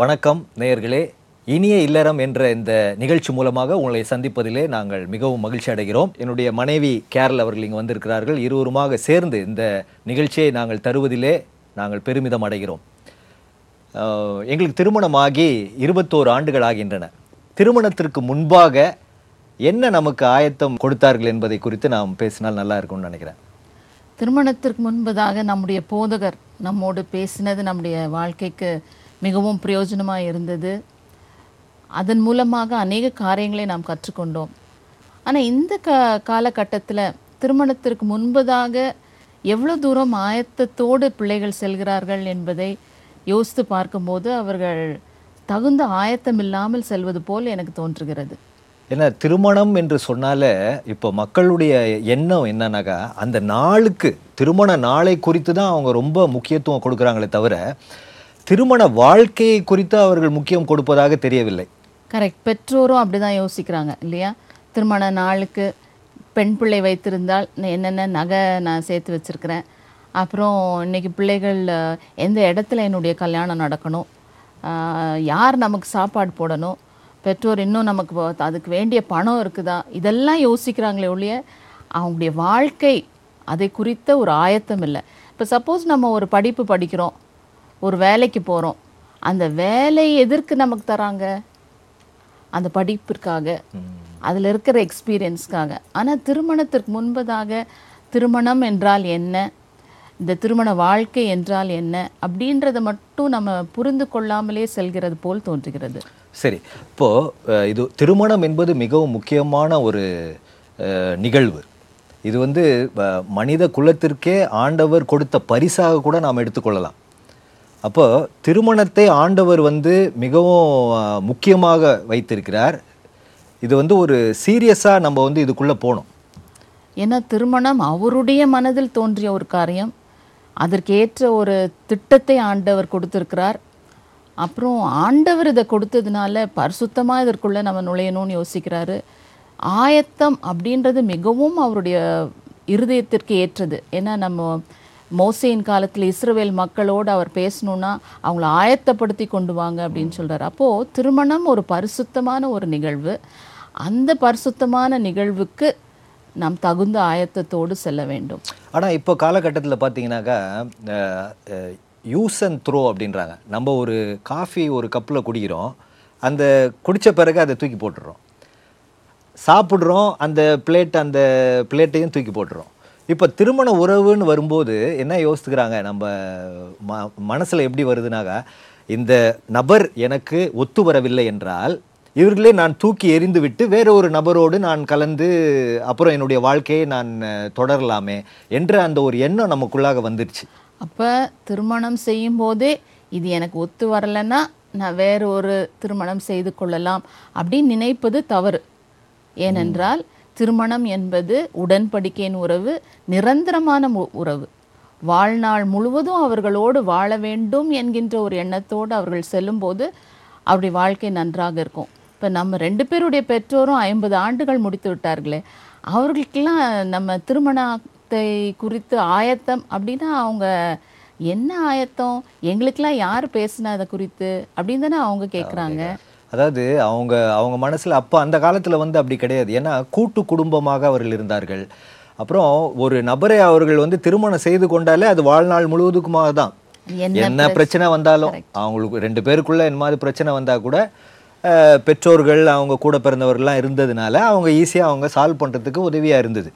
வணக்கம் நேயர்களே. இனிய இல்லறம் என்ற இந்த நிகழ்ச்சி மூலமாக உங்களை சந்திப்பதிலே நாங்கள் மிகவும் மகிழ்ச்சி அடைகிறோம். என்னுடைய மனைவி கேரள் அவர்கள் இங்கு வந்திருக்கிறார்கள். இருவருமாக சேர்ந்து இந்த நிகழ்ச்சியை நாங்கள் தருவதிலே நாங்கள் பெருமிதம் அடைகிறோம். எங்களுக்கு திருமணமாகி இருபத்தோரு ஆண்டுகள் ஆகின்றன. திருமணத்திற்கு முன்பாக என்ன நமக்கு ஆயத்தம் கொடுத்தார்கள் என்பதை குறித்து நாம் பேசினால் நல்லா இருக்கும்னு நினைக்கிறேன். திருமணத்திற்கு முன்பதாக நம்முடைய போதகர் நம்மோடு பேசினது நம்முடைய வாழ்க்கைக்கு மிகவும் பிரயோஜனமாக இருந்தது. அதன் மூலமாக அநேக காரியங்களை நாம் கற்றுக்கொண்டோம். ஆனால் இந்த க காலகட்டத்தில் திருமணத்திற்கு முன்பதாக எவ்வளோ தூரம் ஆயத்தத்தோடு பிள்ளைகள் செல்கிறார்கள் என்பதை யோசித்து பார்க்கும்போது அவர்கள் தகுந்த ஆயத்தம் இல்லாமல் செல்வது போல் எனக்கு தோன்றுகிறது. ஏன்னா திருமணம் என்று சொன்னாலே இப்போ மக்களுடைய எண்ணம் என்னன்னாக்கா அந்த நாளுக்கு திருமண நாளை குறித்து தான் அவங்க ரொம்ப முக்கியத்துவம் கொடுக்குறாங்களே தவிர திருமண வாழ்க்கையை குறித்து அவர்கள் முக்கியம் கொடுப்பதாக தெரியவில்லை. கரெக்ட் பெற்றோரும் அப்படிதான் யோசிக்கிறாங்க இல்லையா? திருமண நாளுக்கு பெண் பிள்ளை வைத்திருந்தால் நான் என்னென்ன நகை நான் சேர்த்து வச்சிருக்கிறேன்? அப்புறம் இன்னைக்கு பிள்ளைகள் எந்த இடத்துல என்னுடைய கல்யாணம் நடக்கணும்? யார் நமக்கு சாப்பாடு போடணும்? பெற்றோர் இன்னும் நமக்கு அதுக்கு வேண்டிய பணம் இருக்குதா? இதெல்லாம் யோசிக்கிறாங்களே ஒழிய அவங்களுடைய வாழ்க்கை அதை குறித்த ஒரு ஆயத்தம் இல்லை. இப்போ சப்போஸ் நம்ம ஒரு படிப்பு படிக்கிறோம். ஒரு வேலைக்கு போகிறோம் அந்த வேலையை எதற்கு நமக்கு தராங்க? அந்த படிப்பிற்காக. அதில் இருக்கிற எக்ஸ்பீரியன்ஸ்க்காக ஆனால் திருமணத்திற்கு முன்பதாக திருமணம் என்றால் என்ன? இந்த திருமண வாழ்க்கை என்றால் என்ன? அப்படின்றத மட்டும் நம்ம புரிந்து கொள்ளாமலே செல்கிறது போல் தோன்றுகிறது. சரி. இப்போது இது திருமணம் என்பது மிகவும் முக்கியமான ஒரு நிகழ்வு. இது வந்து மனித குலத்திற்கே ஆண்டவர் கொடுத்த பரிசாக கூட நாம் எடுத்துக்கொள்ளலாம். அப்போ திருமணத்தை ஆண்டவர் வந்து மிகவும் முக்கியமாக வைத்திருக்கிறார். இது வந்து ஒரு சீரியஸாக நம்ம வந்து இதுக்குள்ளே போகணும் ஏன்னா திருமணம் அவருடைய மனதில் தோன்றிய ஒரு காரியம். அதற்கேற்ற ஒரு திட்டத்தை ஆண்டவர் கொடுத்திருக்கிறார். அப்புறம் ஆண்டவர் இதை கொடுத்ததுனால பரிசுத்தமாக இதற்குள்ளே நம்ம நுழையணும்னு யோசிக்கிறாரு. ஆயத்தம் அப்படின்றது மிகவும் அவருடைய இருதயத்திற்கு ஏற்றது. ஏன்னா நம்ம மோசையின் காலத்தில் இஸ்ரவேல் மக்களோடு அவர் பேசணும்னா அவங்கள ஆயத்தப்படுத்தி கொண்டு வாங்க அப்படின்னு சொல்கிறார் அப்போது திருமணம் ஒரு பரிசுத்தமான ஒரு நிகழ்வு. அந்த பரிசுத்தமான நிகழ்வுக்கு நாம் தகுந்த ஆயத்தத்தோடு செல்ல வேண்டும். ஆனால் இப்போ காலகட்டத்தில் பார்த்தீங்கன்னாக்கா யூஸ் அண்ட் த்ரோ அப்படின்றாங்க. நம்ம ஒரு காஃபி ஒரு கப்பில் குடிக்கிறோம். அந்த குடித்த பிறகு அதை தூக்கி போட்டுடுறோம் சாப்பிட்றோம் அந்த பிளேட் அந்த பிளேட்டையும் தூக்கி போட்டுறோம். இப்போ திருமண உறவுன்னு வரும்போது என்ன யோசித்துக்கிறாங்க நம்ம ம மனசில் எப்படி வருதுனாக்கா இந்த நபர் எனக்கு ஒத்து வரவில்லை என்றால் இவர்களே நான் தூக்கி எறிந்து விட்டு வேற ஒரு நபரோடு நான் கலந்து அப்புறம் என்னுடைய வாழ்க்கையை நான் தொடரலாமே என்ற அந்த ஒரு எண்ணம் நமக்குள்ளாக வந்துருச்சு. அப்போ திருமணம் செய்யும் போதே இது எனக்கு ஒத்து வரலைன்னா நான் வேற ஒரு திருமணம் செய்து கொள்ளலாம் அப்படின்னு நினைப்பது தவறு. ஏனென்றால் திருமணம் என்பது உடன்படிக்கையின் உறவு நிரந்தரமான உறவு. வாழ்நாள் முழுவதும் அவர்களோடு வாழ வேண்டும் என்கின்ற ஒரு எண்ணத்தோடு அவர்கள் செல்லும்போது அவருடைய வாழ்க்கை நன்றாக இருக்கும். இப்போ நம்ம ரெண்டு பேருடைய பெற்றோரும் ஐம்பது ஆண்டுகள் முடித்து விட்டார்களே. அவர்களுக்கெல்லாம் நம்ம திருமணத்தை குறித்து ஆயத்தம் அப்படின்னா அவங்க என்ன ஆயத்தம்? எங்களுக்கெல்லாம் யார் பேசுனா அதை குறித்து அப்படின்னு தானே அவங்க கேட்குறாங்க அதாவது அவங்க அவங்க மனசில் அப்போ அந்த காலத்தில் வந்து அப்படி கிடையாது. ஏன்னா கூட்டு குடும்பமாக அவர்கள் இருந்தார்கள். அப்புறம் ஒரு நபரை அவர்கள் வந்து திருமணம் செய்து கொண்டாலே அது வாழ்நாள் முழுவதுக்குமாக தான். என்ன பிரச்சனை வந்தாலும் அவங்களுக்கு ரெண்டு பேருக்குள்ள என்ன மாதிரி பிரச்சனை வந்தால் கூட பெற்றோர்கள் அவங்க கூட பிறந்தவர்கள்லாம் இருந்ததுனால அவங்க ஈஸியாக அவங்க சால்வ் பண்ணுறதுக்கு உதவியாக இருந்தது.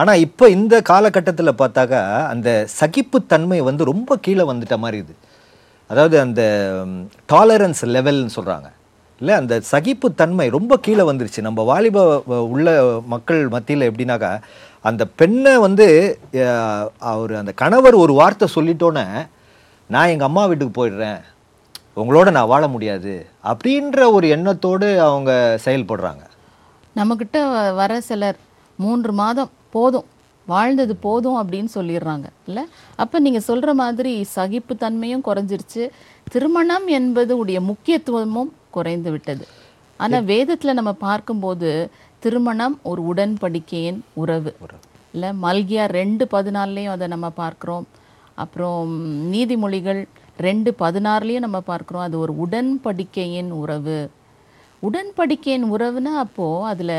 ஆனால் இப்போ இந்த காலகட்டத்தில் பார்த்தாக்கா அந்த சகிப்புத்தன்மை வந்து ரொம்ப கீழே வந்துட்ட மாதிரி இது. அதாவது அந்த டாலரன்ஸ் லெவல்னு சொல்கிறாங்க இல்லை அந்த சகிப்புத்தன்மை ரொம்ப கீழே வந்துருச்சு. நம்ம வாலிப வ- உள்ள மக்கள் மத்தியில் எப்படின்னாக்கா அந்த பெண்ணை வந்து அவர் அந்த கணவர் ஒரு வார்த்தை சொல்லிட்டோன்னே நான் எங்கள் அம்மா வீட்டுக்கு போயிடுறேன். உங்களோட நான் வாழ முடியாது. அப்படின்ற ஒரு எண்ணத்தோடு அவங்க செயல்படுறாங்க. நம்மக்கிட்ட வர சிலர் மூன்று மாதம் போதும் வாழ்ந்தது போதும் அப்படின்னு சொல்லிடுறாங்க. இல்லை? அப்போ நீங்கள் சொல்கிற மாதிரி சகிப்புத்தன்மையும் குறைஞ்சிருச்சு. திருமணம் என்பது உடைய முக்கியத்துவமும் குறைந்து விட்டது. ஆனால் வேதத்தில் நம்ம பார்க்கும்போது திருமணம் ஒரு உடன்படிக்கையின் உறவு. இல்லை மல்கியா ரெண்டு பதினாலையும் அதை நம்ம பார்க்குறோம். அப்புறம் நீதிமொழிகள் ரெண்டு பதினாறுலையும் நம்ம பார்க்குறோம். அது ஒரு உடன்படிக்கையின் உறவு. உடன்படிக்கையின் உறவுனா அப்போது அதில்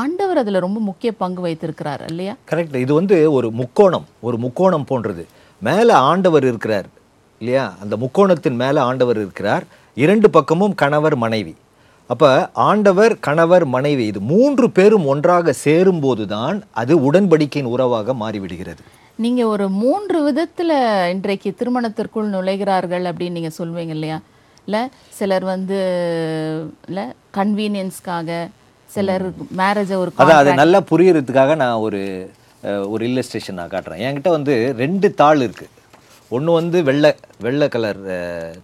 ஆண்டவர் அதில் ரொம்ப முக்கிய பங்கு வைத்திருக்கிறார் இல்லையா? கரெக்ட் இது வந்து ஒரு முக்கோணம். ஒரு முக்கோணம் போன்றது. மேலே ஆண்டவர் இருக்கிறார் இல்லையா? அந்த முக்கோணத்தின் மேலே ஆண்டவர் இருக்கிறார். இரண்டு பக்கமும் கணவர் மனைவி. அப்போ ஆண்டவர் கணவர் மனைவி இது மூன்று பேரும் ஒன்றாக சேரும்போது தான் அது உடன்படிக்கையின் உறவாக மாறிவிடுகிறது. நீங்க ஒரு மூன்று விதத்துல இன்றைக்கு திருமணத்திற்குள் நுழைகிறார்கள் அப்படின்னு நீங்க சொல்வீங்க இல்லையா? இல்ல சிலர் வந்து இல்ல கன்வீனியன்ஸ்க்காக சிலர் மேரேஜை ஒரு அதான் அது நல்லா புரியறதுக்காக நான் ஒரு ஒரு இல்லஸ்ட்ரேஷன் நான் காட்டுறேன். என்கிட்ட வந்து ரெண்டு தாள் இருக்கு. ஒன்று வந்து வெள்ளை வெள்ளை கலர்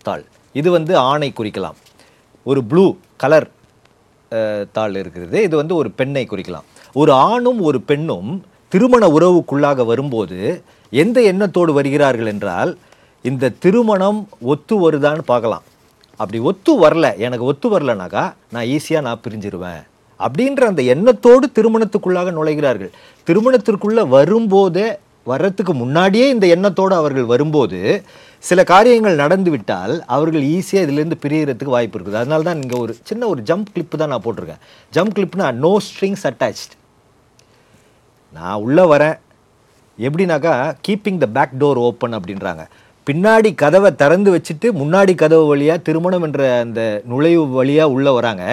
தாள். இது வந்து ஆணை குறிக்கலாம். ஒரு ப்ளூ கலர் தாள் இருக்கிறது. இது வந்து ஒரு பெண்ணை குறிக்கலாம். ஒரு ஆணும் ஒரு பெண்ணும் திருமண உறவுக்குள்ளாக வரும்போது எந்த எண்ணத்தோடு வருகிறார்கள் என்றால் இந்த திருமணம் ஒத்து வருதான்னு பார்க்கலாம். அப்படி ஒத்து வரல எனக்கு ஒத்து வரலனாக்கா நான் ஈஸியாக நான் பிரிஞ்சிருவேன். அப்படின்ற அந்த எண்ணத்தோடு திருமணத்துக்குள்ளாக நுழைகிறார்கள். திருமணத்திற்குள்ளே வரும்போதே வர்றதுக்கு முன்னாடியே இந்த எண்ணத்தோடு அவர்கள் வரும்போது சில காரியங்கள் நடந்து விட்டால் அவர்கள் ஈஸியாக இதிலேருந்து பிரியறதுக்கு வாய்ப்பு இருக்குது. அதனால தான் இங்கே ஒரு சின்ன ஒரு ஜம்ப் கிளிப்பு தான் நான் போட்டிருக்கேன். ஜம்ப் கிளிப்னா நோ ஸ்ட்ரிங்ஸ் அட்டாச்ட் நான் உள்ளே வரேன். எப்படின்னாக்கா keeping the back door open அப்படின்றாங்க. பின்னாடி கதவை திறந்து வச்சுட்டு முன்னாடி கதவு வழியாக திருமணம் என்ற அந்த நுழைவு வழியாக உள்ளே வராங்க.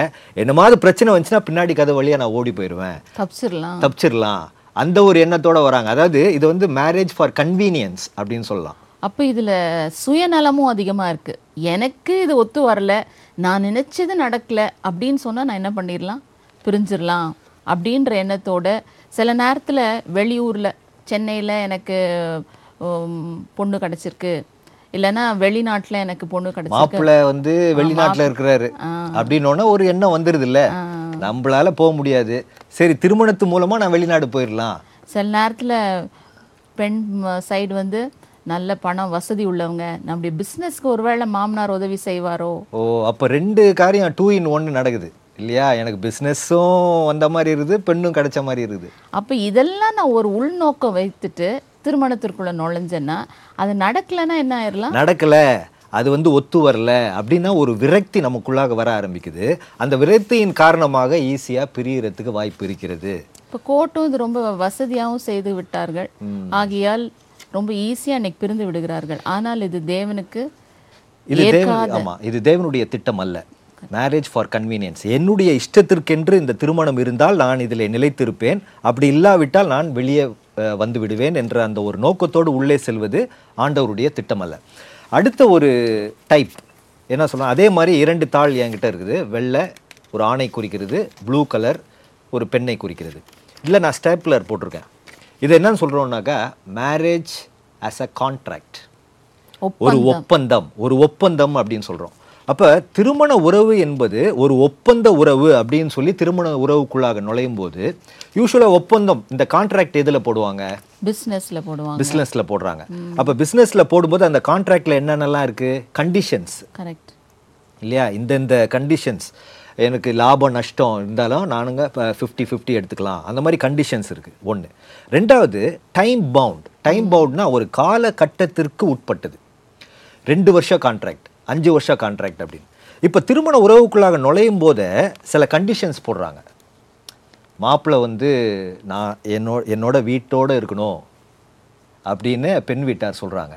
என்ன மாதிரி பிரச்சனை வந்துச்சுன்னா பின்னாடி கதவு வழியாக நான் ஓடி போயிடுவேன் தப்பிச்சிடலாம் தப்பிச்சிடலாம் அந்த ஒரு எண்ணத்தோட வராங்க. அதாவது இது வந்து மேரேஜ் ஃபார் கன்வீனியன்ஸ் அப்படின்னு சொல்லலாம். அப்போ இதுல சுயநலமும் அதிகமா இருக்கு. எனக்கு இது ஒத்து வரல நான் நினைச்சது நடக்கல அப்படின்னு சொன்னா நான் என்ன பண்ணிடலாம் பிரிஞ்சிடலாம் அப்படின்ற எண்ணத்தோட சில நேரத்துல வெளியூர்ல சென்னையில எனக்கு பொண்ணு கிடைச்சிருக்கு. இல்லைன்னா வெளிநாட்டுல எனக்கு பொண்ணு கிடைச்சிருக்கு. மாப்பிள்ளை வந்து வெளிநாட்டுல இருக்கிறாரு அப்படின்னோடனே ஒரு எண்ணம் வந்துருது இல்ல நம்மளால போக முடியாது. சரி திருமணத்து மூலமா நான் வெளிநாடு போயிடலாம் சில நேரத்துல பெண் சைடு வந்து நல்ல பணம் வசதி உள்ளவங்க நம்முடைய பிஸ்னஸ்க்கு ஒருவேளை மாமனார் உதவி செய்வாரோ? ஓ அப்ப ரெண்டு காரியம் டூ இன் ஒன்னு நடக்குது. இல்லையா? எனக்கு பிஸ்னஸும் வந்த மாதிரி இருக்குது பெண்ணும் கிடைச்ச மாதிரி இருக்குது. அப்போ இதெல்லாம் நான் ஒரு உள்நோக்கம் வைத்துட்டு திருமணத்திற்குள்ள நுழைஞ்சேன்னா அது நடக்கலைன்னா என்ன ஆயிரலாம்? நடக்கல. அது வந்து ஒத்து வரல. அப்படின்னா ஒரு விரக்தி நமக்குள்ளாக வர ஆரம்பிக்குது. அந்த விரக்தியின் காரணமாக ஈஸியா பிரியறதுக்கு வாய்ப்பு இருக்கிறது. இப்போ கோர்ட்டும் இது ரொம்ப வசதியாகவும் செய்து விட்டார்கள். ஆகையால் ரொம்ப ஈஸியா இன்னைக்கு பிரிந்து விடுகிறார்கள். ஆனால் இது தேவனுக்கு இது தேவ ஆமா இது தேவனுடைய திட்டம் அல்ல மேரேஜ் ஃபார் கன்வீனியன்ஸ் என்னுடைய இஷ்டத்திற்கென்று இந்த திருமணம் இருந்தால் நான் இதில் நிலைத்திருப்பேன். அப்படி இல்லாவிட்டால் நான் வெளியே வந்து விடுவேன் என்ற அந்த ஒரு நோக்கத்தோடு உள்ளே செல்வது ஆண்டவருடைய திட்டம் அல்ல அடுத்த ஒரு டைப் என்ன சொல்லலாம் அதே மாதிரி இரண்டு தாள் என்கிட்ட இருக்குது. வெள்ளை ஒரு ஆணை குறிக்கிறது. ப்ளூ கலர் ஒரு பெண்ணை குறிக்கிறது. இல்லை நான் ஸ்டேப்லர் போட்டிருக்கேன். இது என்னன்னு சொல்கிறோம்னாக்கா மேரேஜ் as a கான்ட்ராக்ட் ஒரு ஒப்பந்தம். ஒரு ஒப்பந்தம் அப்படின்னு சொல்றோம். அப்ப திருமண உறவு என்பது ஒரு ஒப்பந்த உறவு அப்படின்னு சொல்லி திருமண உறவுக்குள்ளாக நுழையும் போது யூஸ்வலா ஒப்பந்தம் இந்த கான்ட்ராக்ட் எதுல போடுவாங்க? பிஸ்னஸ்ல போடுவாங்க. பிசினஸ்ல போடுறாங்க. அப்ப பிசினஸ்ல போடும்போது அந்த கான்ட்ராக்ட்ல என்னென்னலாம் இருக்கு? கண்டிஷன்ஸ் கரெக்ட் இல்லையா? இந்தந்த கண்டிஷன்ஸ் எனக்கு லாபம் நஷ்டம் இருந்தாலும் நானுங்க ஃபிஃப்டி ஃபிஃப்டி எடுத்துக்கலாம். அந்த மாதிரி கண்டிஷன்ஸ் இருக்குது ஒன்று ரெண்டாவது டைம் பவுண்ட் டைம் பவுண்ட்னா ஒரு காலகட்டத்திற்கு உட்பட்டது. ரெண்டு வருஷம் கான்ட்ராக்ட் அஞ்சு வருஷம் கான்ட்ராக்ட் அப்படின்னு. இப்போ திருமண உறவுக்குள்ளாக நுழையும் போதே சில கண்டிஷன்ஸ் போடுறாங்க. மாப்பிள்ளை வந்து நான் என்னோட என்னோட வீட்டோட இருக்கணும் அப்படின்னு பெண் வீட்டார் சொல்கிறாங்க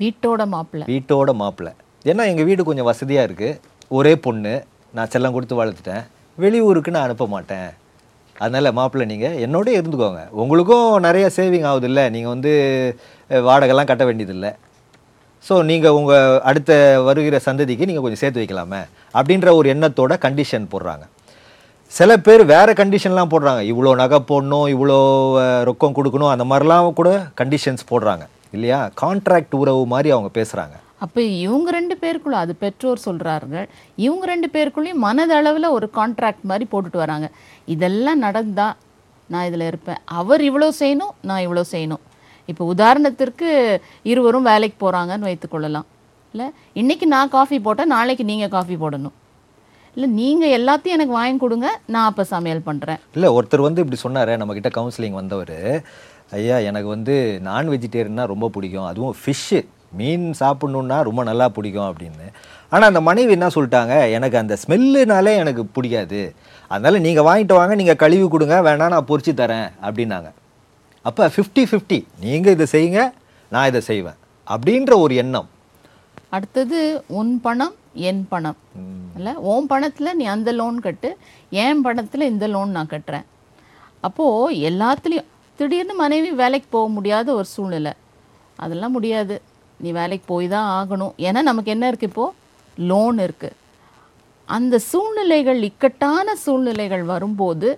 வீட்டோட மாப்பிள்ளை. வீட்டோட மாப்பிள்ளை. ஏன்னா எங்கள் வீடு கொஞ்சம் வசதியாக இருக்குது ஒரே பொண்ணு. நான் செல்லம் கொடுத்து வளர்த்துட்டேன். வெளியூருக்கு நான் அனுப்ப மாட்டேன். அதனால் மாப்பிள்ளை நீங்கள் என்னோட இருந்துக்கோங்க. உங்களுக்கும் நிறைய சேவிங் ஆகுதில்ல. நீங்கள் வந்து வாடகைலாம் கட்ட வேண்டியதில்லை. ஸோ நீங்கள் உங்கள் அடுத்த வருகிற சந்ததிக்கு நீங்கள் கொஞ்சம் சேர்த்து வைக்கலாமே. அப்படின்ற ஒரு எண்ணத்தோட கண்டிஷன் போடுறாங்க. சில பேர் வேறு கண்டிஷன்லாம் போடுறாங்க. இவ்வளோ நகை போடணும் இவ்வளோ ரொக்கம் கொடுக்கணும் அந்த மாதிரிலாம் கூட கண்டிஷன்ஸ் போடுறாங்க. இல்லையா? கான்ட்ராக்ட் உறவு மாதிரி அவங்க பேசுகிறாங்க அப்போ இவங்க ரெண்டு பேருக்குள்ள அது பெற்றோர் சொல்கிறாருங்க இவங்க ரெண்டு பேருக்குள்ளேயும் மனதளவில் ஒரு கான்ட்ராக்ட் மாதிரி போட்டுட்டு வராங்க. இதெல்லாம் நடந்தால் நான் இதில் இருப்பேன். அவர் இவ்வளோ செய்யணும் நான் இவ்வளோ செய்யணும். இப்போ உதாரணத்திற்கு இருவரும் வேலைக்கு போகிறாங்கன்னு வைத்துக்கொள்ளலாம் இல்லை இன்றைக்கி நான் காஃபி போட்டால் நாளைக்கு நீங்கள் காஃபி போடணும். இல்லை நீங்கள் எல்லாத்தையும் எனக்கு வாங்கி கொடுங்க நான் அப்போ சமையல் பண்ணுறேன் இல்லை ஒருத்தர் வந்து இப்படி சொன்னார் நம்மக்கிட்ட கவுன்சிலிங் வந்தவர். ஐயா எனக்கு வந்து நான் வெஜிடேரியன்னா ரொம்ப பிடிக்கும். அதுவும் ஃபிஷ்ஷு மீன் சாப்பிடணுன்னா ரொம்ப நல்லா பிடிக்கும் அப்படின்னு. ஆனால் அந்த மனைவி என்ன சொல்லிட்டாங்க? எனக்கு அந்த ஸ்மெல்லுனாலே எனக்கு பிடிக்காது. அதனால் நீங்கள் வாங்கிட்டு வாங்க நீங்கள் கழுவி கொடுங்க வேணா நான் பொரிச்சு தரேன் அப்படின்னாங்க. அப்போ ஃபிஃப்டி ஃபிஃப்டி நீங்கள் இதை செய்யுங்க நான் இதை செய்வேன் அப்படின்ற ஒரு எண்ணம். அடுத்தது உன் பணம் என் பணம். இல்லை உன் பணத்தில் நீ அந்த லோன் கட்டு என் பணத்தில் இந்த லோன் நான் கட்டுறேன். அப்போது எல்லாத்துலேயும் திடீர்னு மனைவி வேலைக்கு போக முடியாத ஒரு சூழ்நிலை. அதெல்லாம் முடியாது. நீ வேலைக்கு போய் தான் ஆகணும். ஏன்னா நமக்கு என்ன இருக்குது இப்போது லோன் இருக்குது அந்த சூழ்நிலைகள் இக்கட்டான சூழ்நிலைகள் வரும்போது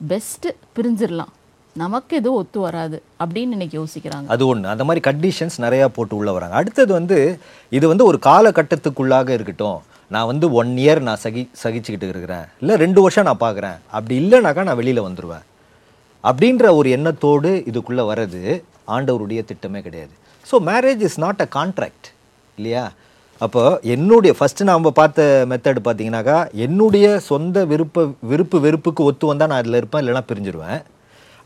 பெஸ்ட்டு பிரிஞ்சிடலாம் நமக்கு எதுவும் ஒத்து வராது அப்படின்னு இன்னைக்கு யோசிக்கிறாங்க. அது ஒன்று அந்த மாதிரி கண்டிஷன்ஸ் நிறையா போட்டு உள்ளே வராங்க. அடுத்தது வந்து இது வந்து ஒரு காலகட்டத்துக்குள்ளாக இருக்கட்டும். நான் வந்து ஒன் இயர் நான் சகி சகிச்சுக்கிட்டு இருக்கிறேன். இல்லை ரெண்டு வருஷம் நான் பார்க்குறேன். அப்படி இல்லைனாக்கா நான் வெளியில் வந்துடுவேன் அப்படின்ற ஒரு எண்ணத்தோடு இதுக்குள்ளே வர்றது ஆண்டவருடைய திட்டமே கிடையாது. So marriage is not a contract இல்லையா? அப்போ என்னுடைய ஃபஸ்ட்டு நாம் பார்த்த மெத்தடு பார்த்தீங்கன்னாக்கா என்னுடைய சொந்த விருப்ப விருப்பு வெறுப்புக்கு ஒத்து வந்தால் நான் அதில் இருப்பேன் இல்லைன்னா பிரிஞ்சிருவேன்.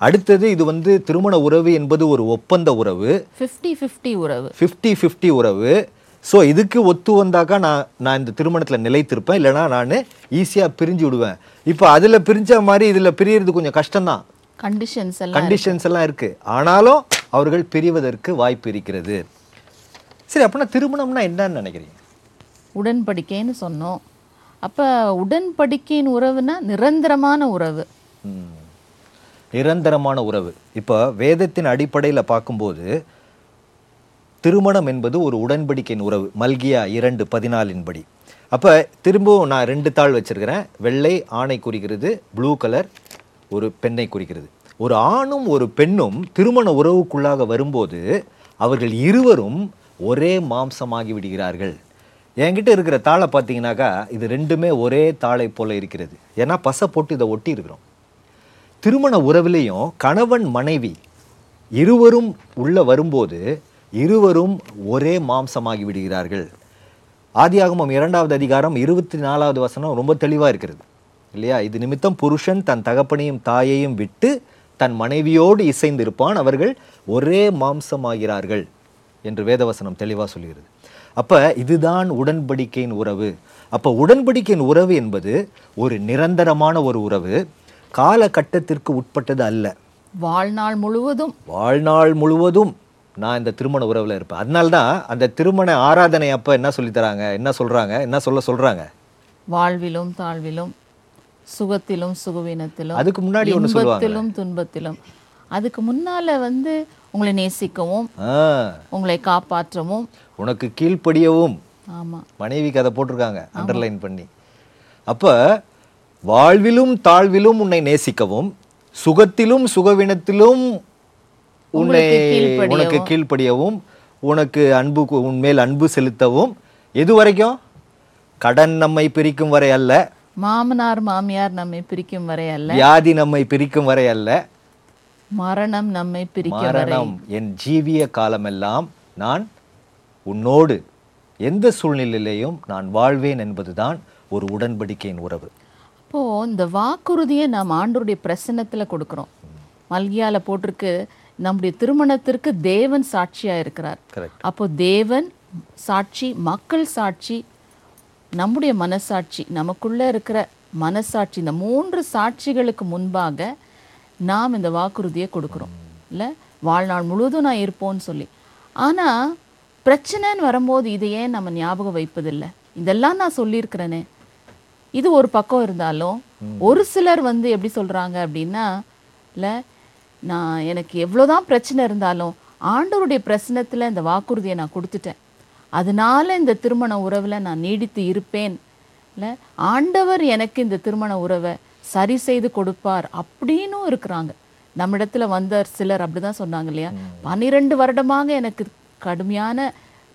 அடுத்தது இது வந்து திருமண உறவு என்பது ஒரு ஒப்பந்த உறவு. ஃபிஃப்டி ஃபிஃப்டி உறவு. ஃபிஃப்டி ஃபிஃப்டி உறவு. ஸோ இதுக்கு ஒத்து வந்தாக்கா நான் நான் இந்த திருமணத்தில் நிலைத்திருப்பேன் இல்லைனா நான் ஈஸியாக பிரிஞ்சு விடுவேன். இப்போ அதில் பிரிஞ்ச மாதிரி இதில் பிரியறது கொஞ்சம் கஷ்டம்தான். கண்டிஷன்ஸ் எல்லாம் கண்டிஷன்ஸ் எல்லாம் இருக்கு. ஆனாலும் அவர்கள் பிரிவதற்கு வாய்ப்பு இருக்கிறது. சரி அப்படின்னா திருமணம்னா என்னன்னு நினைக்கிறீங்க? உடன்படிக்கைன்னு சொன்னோம். அப்போ உடன்படிக்கையின் உறவுனா நிரந்தரமான உறவு. நிரந்தரமான உறவு. இப்போ வேதத்தின் அடிப்படையில் பார்க்கும்போது திருமணம் என்பது ஒரு உடன்படிக்கையின் உறவு. மல்கியா இரண்டு பதினாலின் படி அப்போ திரும்பவும் நான் ரெண்டு தாள் வச்சிருக்கிறேன். வெள்ளை ஆணை குறிக்கிறது ப்ளூ கலர் ஒரு பெண்ணை குறிக்கிறது. ஒரு ஆணும் ஒரு பெண்ணும் திருமண உறவுக்குள்ளாக வரும்போது அவர்கள் இருவரும் ஒரே மாம்சமாகி விடுகிறார்கள். என்கிட்ட இருக்கிற தாளை பார்த்தீங்கன்னாக்கா இது ரெண்டுமே ஒரே தாளை போல இருக்கிறது. ஏன்னா பசை போட்டு இதை ஒட்டி இருக்கிறோம். திருமண உறவிலையும் கணவன் மனைவி இருவரும் உள்ளே வரும்போது இருவரும் ஒரே மாம்சமாகி விடுகிறார்கள். ஆதியாகமம் இரண்டாவது அதிகாரம் இருபத்தி நாலாவது வசனம் ரொம்ப தெளிவாக இருக்கிறது. இல்லையா? இது நிமித்தம் புருஷன் தன் தகப்பனையும் தாயையும் விட்டு தன் மனைவியோடு இசைந்திருப்பான். அவர்கள் ஒரே மாம்சமாகிறார்கள் என்று வேதவசனம் தெளிவாக சொல்கிறது. அப்ப இதுதான் உடன்படிக்கையின் உறவு. அப்ப உடன்படிக்கையின் உறவு என்பது ஒரு நிரந்தரமான ஒரு உறவு. காலகட்டத்திற்கு உட்பட்டது அல்ல. வாழ்நாள் முழுவதும். வாழ்நாள் முழுவதும் நான் இந்த திருமண உறவில் இருப்பேன். அதனால தான் அந்த திருமண ஆராதனை அப்போ என்ன சொல்லித் தராங்க? என்ன சொல்றாங்க? என்ன சொல்ல சொல்றாங்க? வாழ்விலும் தாழ்விலும் சுகத்திலும் சுகவீனத்திலும் அதுக்கு முன்னாடி இன்பத்திலும் துன்பத்திலும். அதுக்கு முன்னால வந்து உங்களை நேசிக்கவும் உங்களை காப்பாற்றவும். உனக்கு கீழ்ப்படியவும். ஆமா. மனைவிக்கு அதை போட்டிருக்காங்க அண்டர்லைன் பண்ணி. அப்ப வாழ்விலும் தாழ்விலும் உன்னை நேசிக்கவும் சுகத்திலும் சுகவினத்திலும் உன்னை உனக்கு கீழ்ப்படியவும் உனக்கு அன்பு உன்மேல் அன்பு செலுத்தவும். எது வரைக்கும்? கடன் நம்மை பிரிக்கும் வரை அல்ல. மாமனார் மாமியார் நம்மை பிரிக்கும் வரை அல்ல. வியாதி நம்மை பிரிக்கும் வரை அல்ல. மரணம் நம்மை பிரிக்கும் வரை. என் ஜீவிய காலமெல்லாம் நான் உன்னோடு எந்த சூழ்நிலையிலையும் நான் வாழ்வேன் என்பதுதான் ஒரு உடன்படிக்கையின் உறவு. அப்போ இந்த வாக்குறுதியை நாம் ஆண்டவருடைய பிரசன்னத்துல கொடுக்கிறோம். மல்கியால போட்டிருக்கு நம்முடைய திருமணத்திற்கு தேவன் சாட்சியா இருக்கிறார். அப்போ தேவன் சாட்சி மக்கள் சாட்சி நம்முடைய மனசாட்சி நமக்குள்ள இருக்கிற மனசாட்சி இந்த மூன்று சாட்சிகளுக்கு முன்பாக நாம் இந்த வாக்குறுதியை கொடுக்குறோம். இல்லை வாழ்நாள் முழுவதும் நான் இருப்போன்னு சொல்லி. ஆனா பிரச்சனைன்னு வரும்போது இதை ஏன் நம்ம ஞாபகம் வைப்பதில்லை? இதெல்லாம் நான் சொல்லியிருக்கிறேனே. இது ஒரு பக்கம் இருந்தாலும் ஒரு சிலர் வந்து எப்படி சொல்றாங்க அப்படின்னா இல்ல நான் எனக்கு எவ்வளவுதான் பிரச்சனை இருந்தாலும் ஆண்டவருடைய பிரச்சனத்துல இந்த வாக்குறுதியை நான் கொடுத்துட்டேன். அதனால இந்த திருமண உறவுல நான் நீடித்து இருப்பேன். இல்ல ஆண்டவர் எனக்கு இந்த திருமண உறவை சரி செய்து கொடுப்பார் அப்படின்னும் இருக்கிறாங்க. நம்மிடத்துல வந்த சிலர் அப்படிதான் சொன்னாங்க இல்லையா? பன்னிரெண்டு வருடமாக எனக்கு கடுமையான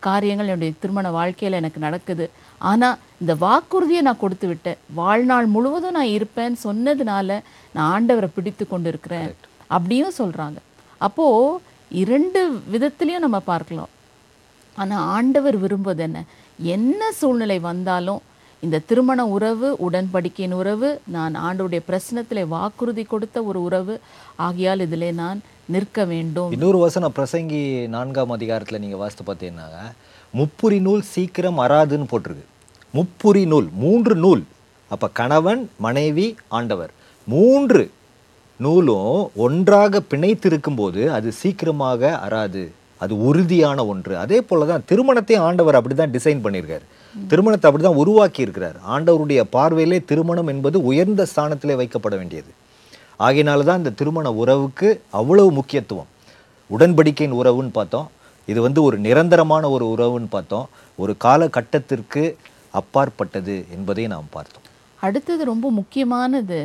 காரியங்கள் என்னுடைய திருமண வாழ்க்கையில எனக்கு நடக்குது. ஆனா இந்த வாக்குறுதியை நான் கொடுத்து விட்டேன். வாழ்நாள் முழுவதும் நான் இருப்பேன்னு சொன்னதுனால நான் ஆண்டவரை பிடித்து கொண்டு இருக்கிறேன் அப்படியும் சொல்றாங்க. அப்போ இரண்டு விதத்திலையும் நம்ம பார்க்கலாம். ஆனால் ஆண்டவர் விரும்புவது என்ன? என்ன சூழ்நிலை வந்தாலும் இந்த திருமண உறவு உடன்படிக்கையின் உறவு நான் ஆண்டவருடைய பிரசனத்திலே வாக்குறுதி கொடுத்த ஒரு உறவு ஆகியால் இதிலே நான் நிற்க வேண்டும். இன்னொரு வசனம் பிரசங்கி நான்காம் அதிகாரத்தில் நீங்கள் வாசித்து பார்த்தீங்கன்னா முப்புரி நூல் சீக்கிரம் அறாதுன்னு போட்டிருக்கு. முப்புரி நூல் மூன்று நூல். அப்போ கணவன் மனைவி ஆண்டவர். மூன்று நூலும் ஒன்றாக பிணைத்திருக்கும் போது அது சீக்கிரமாக அறாது. அது உறுதியான ஒன்று. அதே போல தான் திருமணத்தை ஆண்டவர் அப்படி தான் டிசைன் பண்ணியிருக்காரு. திருமணத்தை அப்படிதான் உருவாக்கி இருக்கிறார் ஆண்டவருடைய பார்வையிலே திருமணம் என்பது உயர்ந்த ஸ்தானத்திலே வைக்கப்பட வேண்டியது. ஆகையினால தான் இந்த திருமண உறவுக்கு அவ்வளவு முக்கியத்துவம். உடன்படிக்கையின் உறவுன்னு பார்த்தோம். இது வந்து ஒரு நிரந்தரமான ஒரு உறவுன்னு பார்த்தோம். ஒரு காலகட்டத்திற்கு அப்பாற்பட்டது என்பதை நாம் பார்த்தோம். அடுத்தது ரொம்ப முக்கியமானது.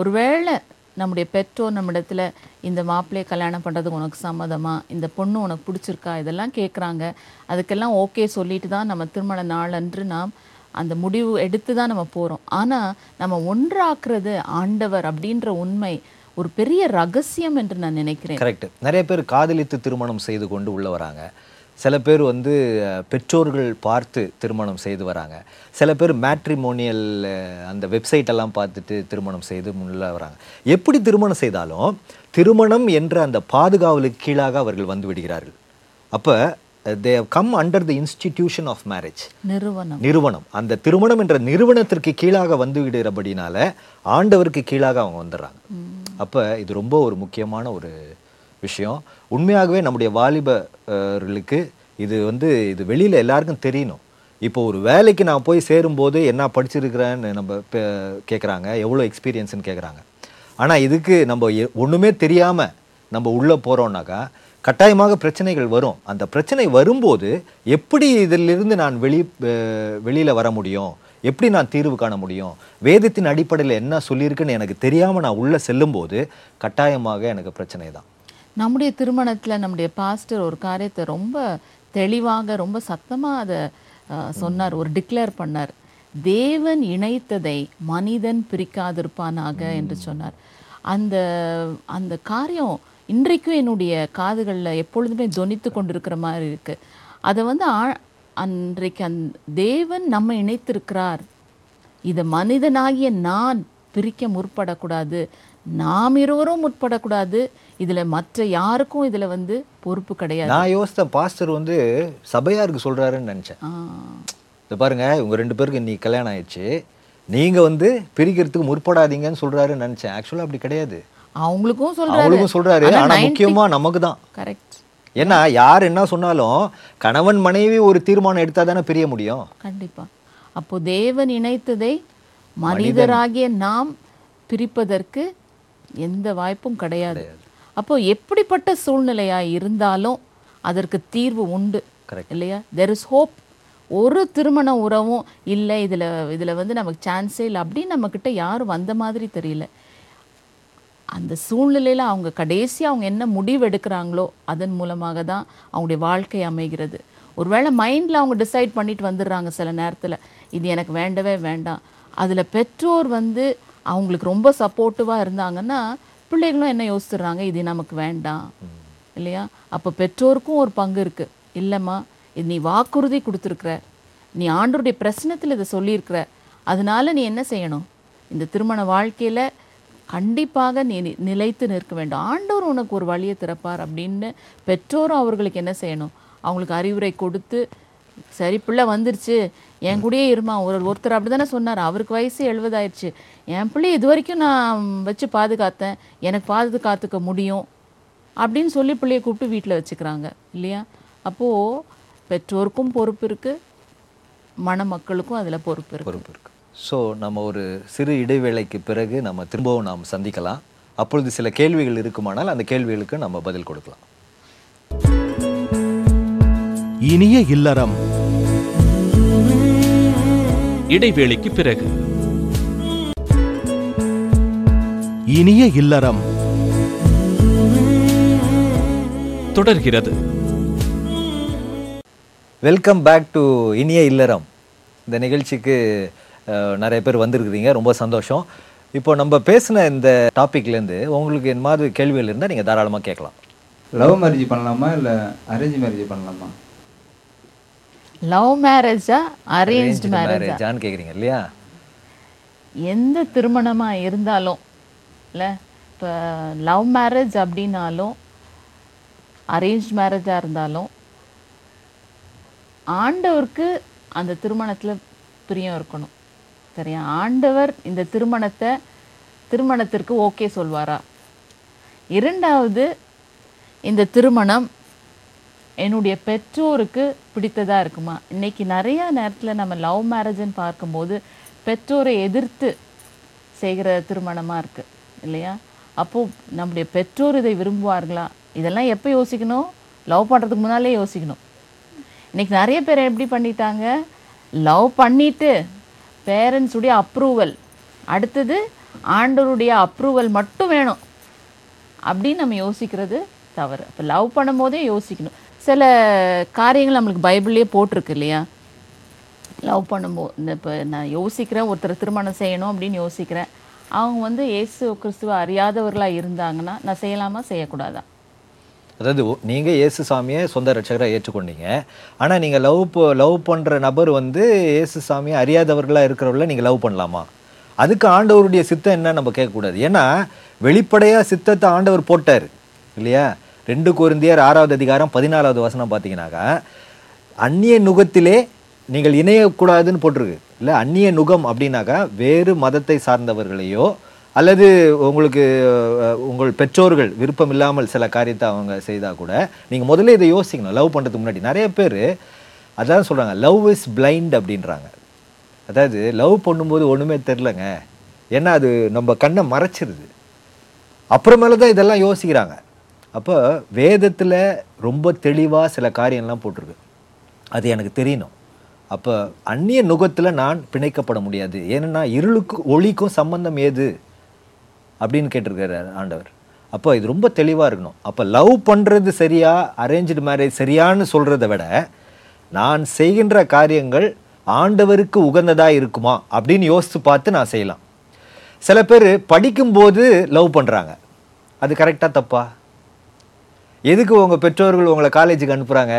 ஒருவேளை நம்முடைய பெற்றோர் நம்மிடத்தில் இந்த மாப்பிள்ளையை கல்யாணம் பண்ணுறதுக்கு உனக்கு சம்மதமா? இந்த பொண்ணு உனக்கு பிடிச்சிருக்கா? இதெல்லாம் கேட்குறாங்க அதுக்கெல்லாம் ஓகே சொல்லிட்டு தான் நம்ம திருமண நாள் அன்று நாம் அந்த முடிவு எடுத்து தான் நம்ம போகிறோம் ஆனால் நம்ம ஒன்றாக்குறது ஆண்டவர் அப்படின்ற உண்மை ஒரு பெரிய ரகசியம் என்று நான் நினைக்கிறேன். கரெக்ட் நிறைய பேர் காதலித்து திருமணம் செய்து கொண்டு உள்ள வராங்க. சில பேர் வந்து பெற்றோர்கள் பார்த்து திருமணம் செய்து வராங்க. சில பேர் மேட்ரிமோனியல் அந்த வெப்சைட் எல்லாம் பார்த்துட்டு திருமணம் செய்து உள்ள வராங்க. எப்படி திருமணம் செய்தாலும் திருமணம் என்ற அந்த பாதுகாவலுக்கு கீழாக அவர்கள் வந்து விடுகிறார்கள். அப்போ they come under the institution of marriage நிறுவனம். நிறுவனம். அந்த திருமணம் என்ற நிறுவனத்திற்கு கீழாக வந்து விடுகிறபடினால ஆண்டவருக்கு கீழாக அவங்க வந்துடுறாங்க. அப்ப இது ரொம்ப ஒரு முக்கியமான ஒரு விஷயம். உண்மையாகவே நம்முடைய வாலிபர்களுக்கு இது வந்து இது வெளியில எல்லாருக்கும் தெரியணும். இப்போ ஒரு வேலைக்கு நான் போய் சேரும்போது என்ன படிச்சிருக்கிறேன்னு நம்ம கேக்குறாங்க எவ்வளோ எக்ஸ்பீரியன்ஸ்னு கேக்குறாங்க. ஆனால் இதுக்கு நம்ம எ- தெரியாமல் நம்ம உள்ளே போகிறோம்னாக்கா கட்டாயமாக பிரச்சனைகள் வரும். அந்த பிரச்சனை வரும்போது எப்படி இதிலிருந்து நான் வெளி வெளியில் வர முடியும்? எப்படி நான் தீர்வு காண முடியும்? வேதத்தின் அடிப்படையில் என்ன சொல்லியிருக்குன்னு எனக்கு தெரியாமல் நான் உள்ளே செல்லும்போது கட்டாயமாக எனக்கு பிரச்சனை தான். நம்முடைய திருமணத்தில் நம்முடைய பாஸ்டர் ஒரு காரியத்தை ரொம்ப தெளிவாக ரொம்ப சத்தமாக அதை சொன்னார் ஒரு டிக்ளேர் பண்ணார். தேவன் இணைத்ததை மனிதன் பிரிக்காதிருப்பானாக என்று சொன்னார். அந்த அந்த காரியம் இன்றைக்கும் என்னுடைய காதுகள்ல எப்பொழுதுமே தொனித்து கொண்டிருக்கிற மாதிரி இருக்கு. அதை வந்து ஆ- அன்றைக்கு அந் தேவன் நம்ம இணைத்திருக்கிறார். இதை மனிதனாகிய நான் பிரிக்க முற்படக்கூடாது. நாம் இருவரும் முற்படக்கூடாது. இதுல மற்ற யாருக்கும் இதுல வந்து பொறுப்பு கிடையாது. நான் யோசித்தேன் பாஸ்டர் வந்து சபையாருக்கு சொல்றாருன்னு நினைச்சேன். இது பாருங்க உங்க ரெண்டு பேருக்கு இன்னைக்கு கல்யாணம் ஆயிடுச்சு. நீங்க வந்து பிரிக்கிறதுக்கு முற்படாதீங்கன்னு சொல்றாருன்னு நினைச்சேன். ஆக்சுவலா அப்படி கிடையாது. அவங்களுக்கும் சொல்றாரு. அவங்களுக்கும் சொல்றாரு. ஆனா முக்கியமா நமக்கு தான் கரெக்ட் ஏன்னா யார் என்ன சொன்னாலும் கணவன் மனைவி ஒரு தீர்மானம் எடுத்தா தானே பிரிய முடியும். கண்டிப்பா. அப்போ தேவன் இணைத்ததை மனிதராகிய நாம் பிரிப்பதற்கு எந்த வாய்ப்பும் கிடையாது. அப்போ எப்படிப்பட்ட சூழ்நிலையா இருந்தாலும் அதற்கு தீர்வு உண்டு. இல்லையா? தெர் இஸ் ஹோப் ஒரு திருமண உறவும் இல்லை. இதில் இதில் வந்து நமக்கு சான்ஸே இல்லை. அப்படின்னு நம்மக்கிட்ட யாரும் வந்த மாதிரி தெரியல. அந்த சூழ்நிலையில் அவங்க கடைசி அவங்க என்ன முடிவு எடுக்கிறாங்களோ அதன் மூலமாக தான் அவங்களுடைய வாழ்க்கை அமைகிறது. ஒருவேளை மைண்டில் அவங்க டிசைட் பண்ணிட்டு வந்துடுறாங்க சில நேரத்தில். இது எனக்கு வேண்டவே வேண்டாம். அதில் பெற்றோர் வந்து அவங்களுக்கு ரொம்ப சப்போர்ட்டிவாக இருந்தாங்கன்னா பிள்ளைகளும் என்ன யோசிச்சுடுறாங்க? இது நமக்கு வேண்டாம். இல்லையா? அப்போ பெற்றோருக்கும் ஒரு பங்கு இருக்குது இல்லைம்மா இது நீ வாக்குறுதி கொடுத்துருக்குற. நீ ஆண்டவருடைய பிரச்சனத்தில் இதை சொல்லியிருக்கிற. அதனால நீ என்ன செய்யணும்? இந்த திருமண வாழ்க்கையில கண்டிப்பாக நீ நிலைத்து நிற்க வேண்டும். ஆண்டவர் உனக்கு ஒரு வழியை திறப்பார் அப்படின்னு பெற்றோரும் அவர்களுக்கு என்ன செய்யணும்? அவங்களுக்கு அறிவுரை கொடுத்து சரி பிள்ளை வந்துருச்சு. என் கூடயே இருமா. ஒரு ஒருத்தர் அப்படிதானே சொன்னார். அவருக்கு வயசு எழுபது ஆயிடுச்சு என் பிள்ளை இது வரைக்கும் நான் வச்சு பாதுகாத்தேன். எனக்கு பாதுகாத்துக்க முடியும் அப்படின்னு சொல்லி பிள்ளைய கூப்பிட்டு வீட்டில் வச்சுக்கிறாங்க. இல்லையா? அப்போது பெற்றோருக்கும் பொறுப்பு இருக்கு மணமக்களுக்கும் அதில் பொறுப்பு இருக்கு. பொறுப்பு இருக்கு. ஸோ நம்ம ஒரு சிறு இடைவேளைக்கு பிறகு நம்ம திரும்பவும் நாம் சந்திக்கலாம். அப்பொழுது சில கேள்விகள் இருக்குமானால் அந்த கேள்விகளுக்கு நம்ம பதில் கொடுக்கலாம். இனிய இல்லறம். இடைவேளைக்கு பிறகு. இனிய இல்லறம். தொடர்கிறது. வெல்கம் பேக் டு இனிய இல்லறம். இந்த நிகழ்ச்சிக்கு நிறைய பேர் வந்திருக்கிறீங்க. ரொம்ப சந்தோஷம். இப்போ நம்ம பேசின இந்த டாபிக்லேருந்து உங்களுக்கு இந்த மாதிரி கேள்விகள் இருந்தால் நீங்கள் தாராளமாக கேட்கலாம். லவ் மேரேஜ் பண்ணலாமா இல்லை அரேஞ்ச் மேரேஜ் பண்ணலாமா? லவ் மேரேஜா அரேஞ்ச்டு மேரேஜா மேரேஜான்னு கேக்குறீங்க இல்லையா? எந்த திருமணமா இருந்தாலும் இல்லை இப்போ லவ் மேரேஜ் அப்படின்னாலும் அரேஞ்ச் மேரேஜாக இருந்தாலும் ஆண்டவருக்கு அந்த திருமணத்தில் பிரியம் இருக்கணும். சரியா? ஆண்டவர் இந்த திருமணத்தை திருமணத்திற்கு ஓகே சொல்வாரா? இரண்டாவது இந்த திருமணம் என்னுடைய பெற்றோருக்கு பிடித்ததாக இருக்குமா? இன்றைக்கி நிறையா நேரத்தில் நம்ம லவ் மேரேஜ்னு பார்க்கும்போது பெற்றோரை எதிர்த்து செய்கிற திருமணமாக இருக்குது இல்லையா? அப்போது நம்முடைய பெற்றோர் இதை விரும்புவார்களா? இதெல்லாம் எப்போ யோசிக்கணும்? லவ் பண்ணுறதுக்கு முன்னாலே யோசிக்கணும். இன்றைக்கி நிறைய பேர் எப்படி பண்ணிட்டாங்க? லவ் பண்ணிவிட்டு பேரண்ட்ஸுடைய அப்ரூவல் அடுத்தது ஆண்டவருடைய அப்ரூவல் மட்டும் வேணும். அப்படின்னு நம்ம யோசிக்கிறது தவறு. இப்போ லவ் பண்ணும்போதே யோசிக்கணும். சில காரியங்கள் நம்மளுக்கு பைபிள்லேயே போட்டிருக்கு இல்லையா? லவ் பண்ணும்போது இந்த இப்போ நான் யோசிக்கிறேன் ஒருத்தர் திருமணம் செய்யணும் அப்படின்னு யோசிக்கிறேன். அவங்க வந்து இயேசு கிறிஸ்துவ அறியாதவர்களாக இருந்தாங்கன்னா நான் செய்யலாமா? செய்யக்கூடாதா? அதாவது நீங்கள் இயேசு சாமியை சொந்த ரட்சகராக ஏற்றுக்கொண்டீங்க. ஆனால் நீங்கள் லவ் லவ் பண்ணுற நபர் வந்து இயேசு சாமியை அறியாதவர்களாக இருக்கிறவங்கள நீங்கள் லவ் பண்ணலாமா? அதுக்கு ஆண்டவருடைய சித்தம் என்ன நம்ம கேட்கக்கூடாது. ஏன்னா வெளிப்படையாக சித்தத்தை ஆண்டவர் போட்டார். இல்லையா? ரெண்டு குருந்தியர் ஆறாவது அதிகாரம் பதினாலாவது வசனம் பார்த்தீங்கன்னாக்கா அந்நிய நுகத்திலே நீங்கள் இணையக்கூடாதுன்னு போட்டிருக்கு. இல்லை அந்நிய நுகம் அப்படின்னாக்கா வேறு மதத்தை சார்ந்தவர்களையோ அல்லது உங்களுக்கு உங்கள் பெற்றோர்கள் விருப்பம் இல்லாமல் சில காரியத்தை அவங்க செய்தால் கூட நீங்கள் முதல்ல இதை யோசிக்கணும். லவ் பண்ணுறதுக்கு முன்னாடி. நிறைய பேர் அதான் சொல்கிறாங்க லவ் இஸ் பிளைண்ட் அப்படின்றாங்க. அதாவது லவ் பண்ணும்போது ஒன்றுமே தெரிலங்க ஏன்னா அது நம்ம கண்ணை மறைச்சிருது. அப்புறமேல தான் இதெல்லாம் யோசிக்கிறாங்க. அப்போ வேதத்தில் ரொம்ப தெளிவாக சில காரியம்லாம் போட்டிருக்கு. அது எனக்கு தெரியணும். அப்போ அந்நிய நுகத்தில் நான் பிணைக்கப்பட முடியாது. ஏன்னா இருளுக்கும் ஒளிக்கும் சம்பந்தம் ஏது? அப்படின்னு கேட்டிருக்காரு ஆண்டவர். அப்போ இது ரொம்ப தெளிவாக இருக்கணும். அப்போ லவ் பண்ணுறது சரியா அரேഞ്ച്டு மேரேஜ் சரியான்னு சொல்கிறத விட நான் செய்கின்ற காரியங்கள் ஆண்டவருக்கு உகந்ததாக இருக்குமா அப்படின்னு யோசித்து பார்த்து நான் செய்யலாம். சில பேர் படிக்கும்போது லவ் பண்ணுறாங்க அது கரெக்டாக தப்பா? எதுக்கு உங்கள் பெற்றோர்கள் உங்களை காலேஜுக்கு அனுப்புகிறாங்க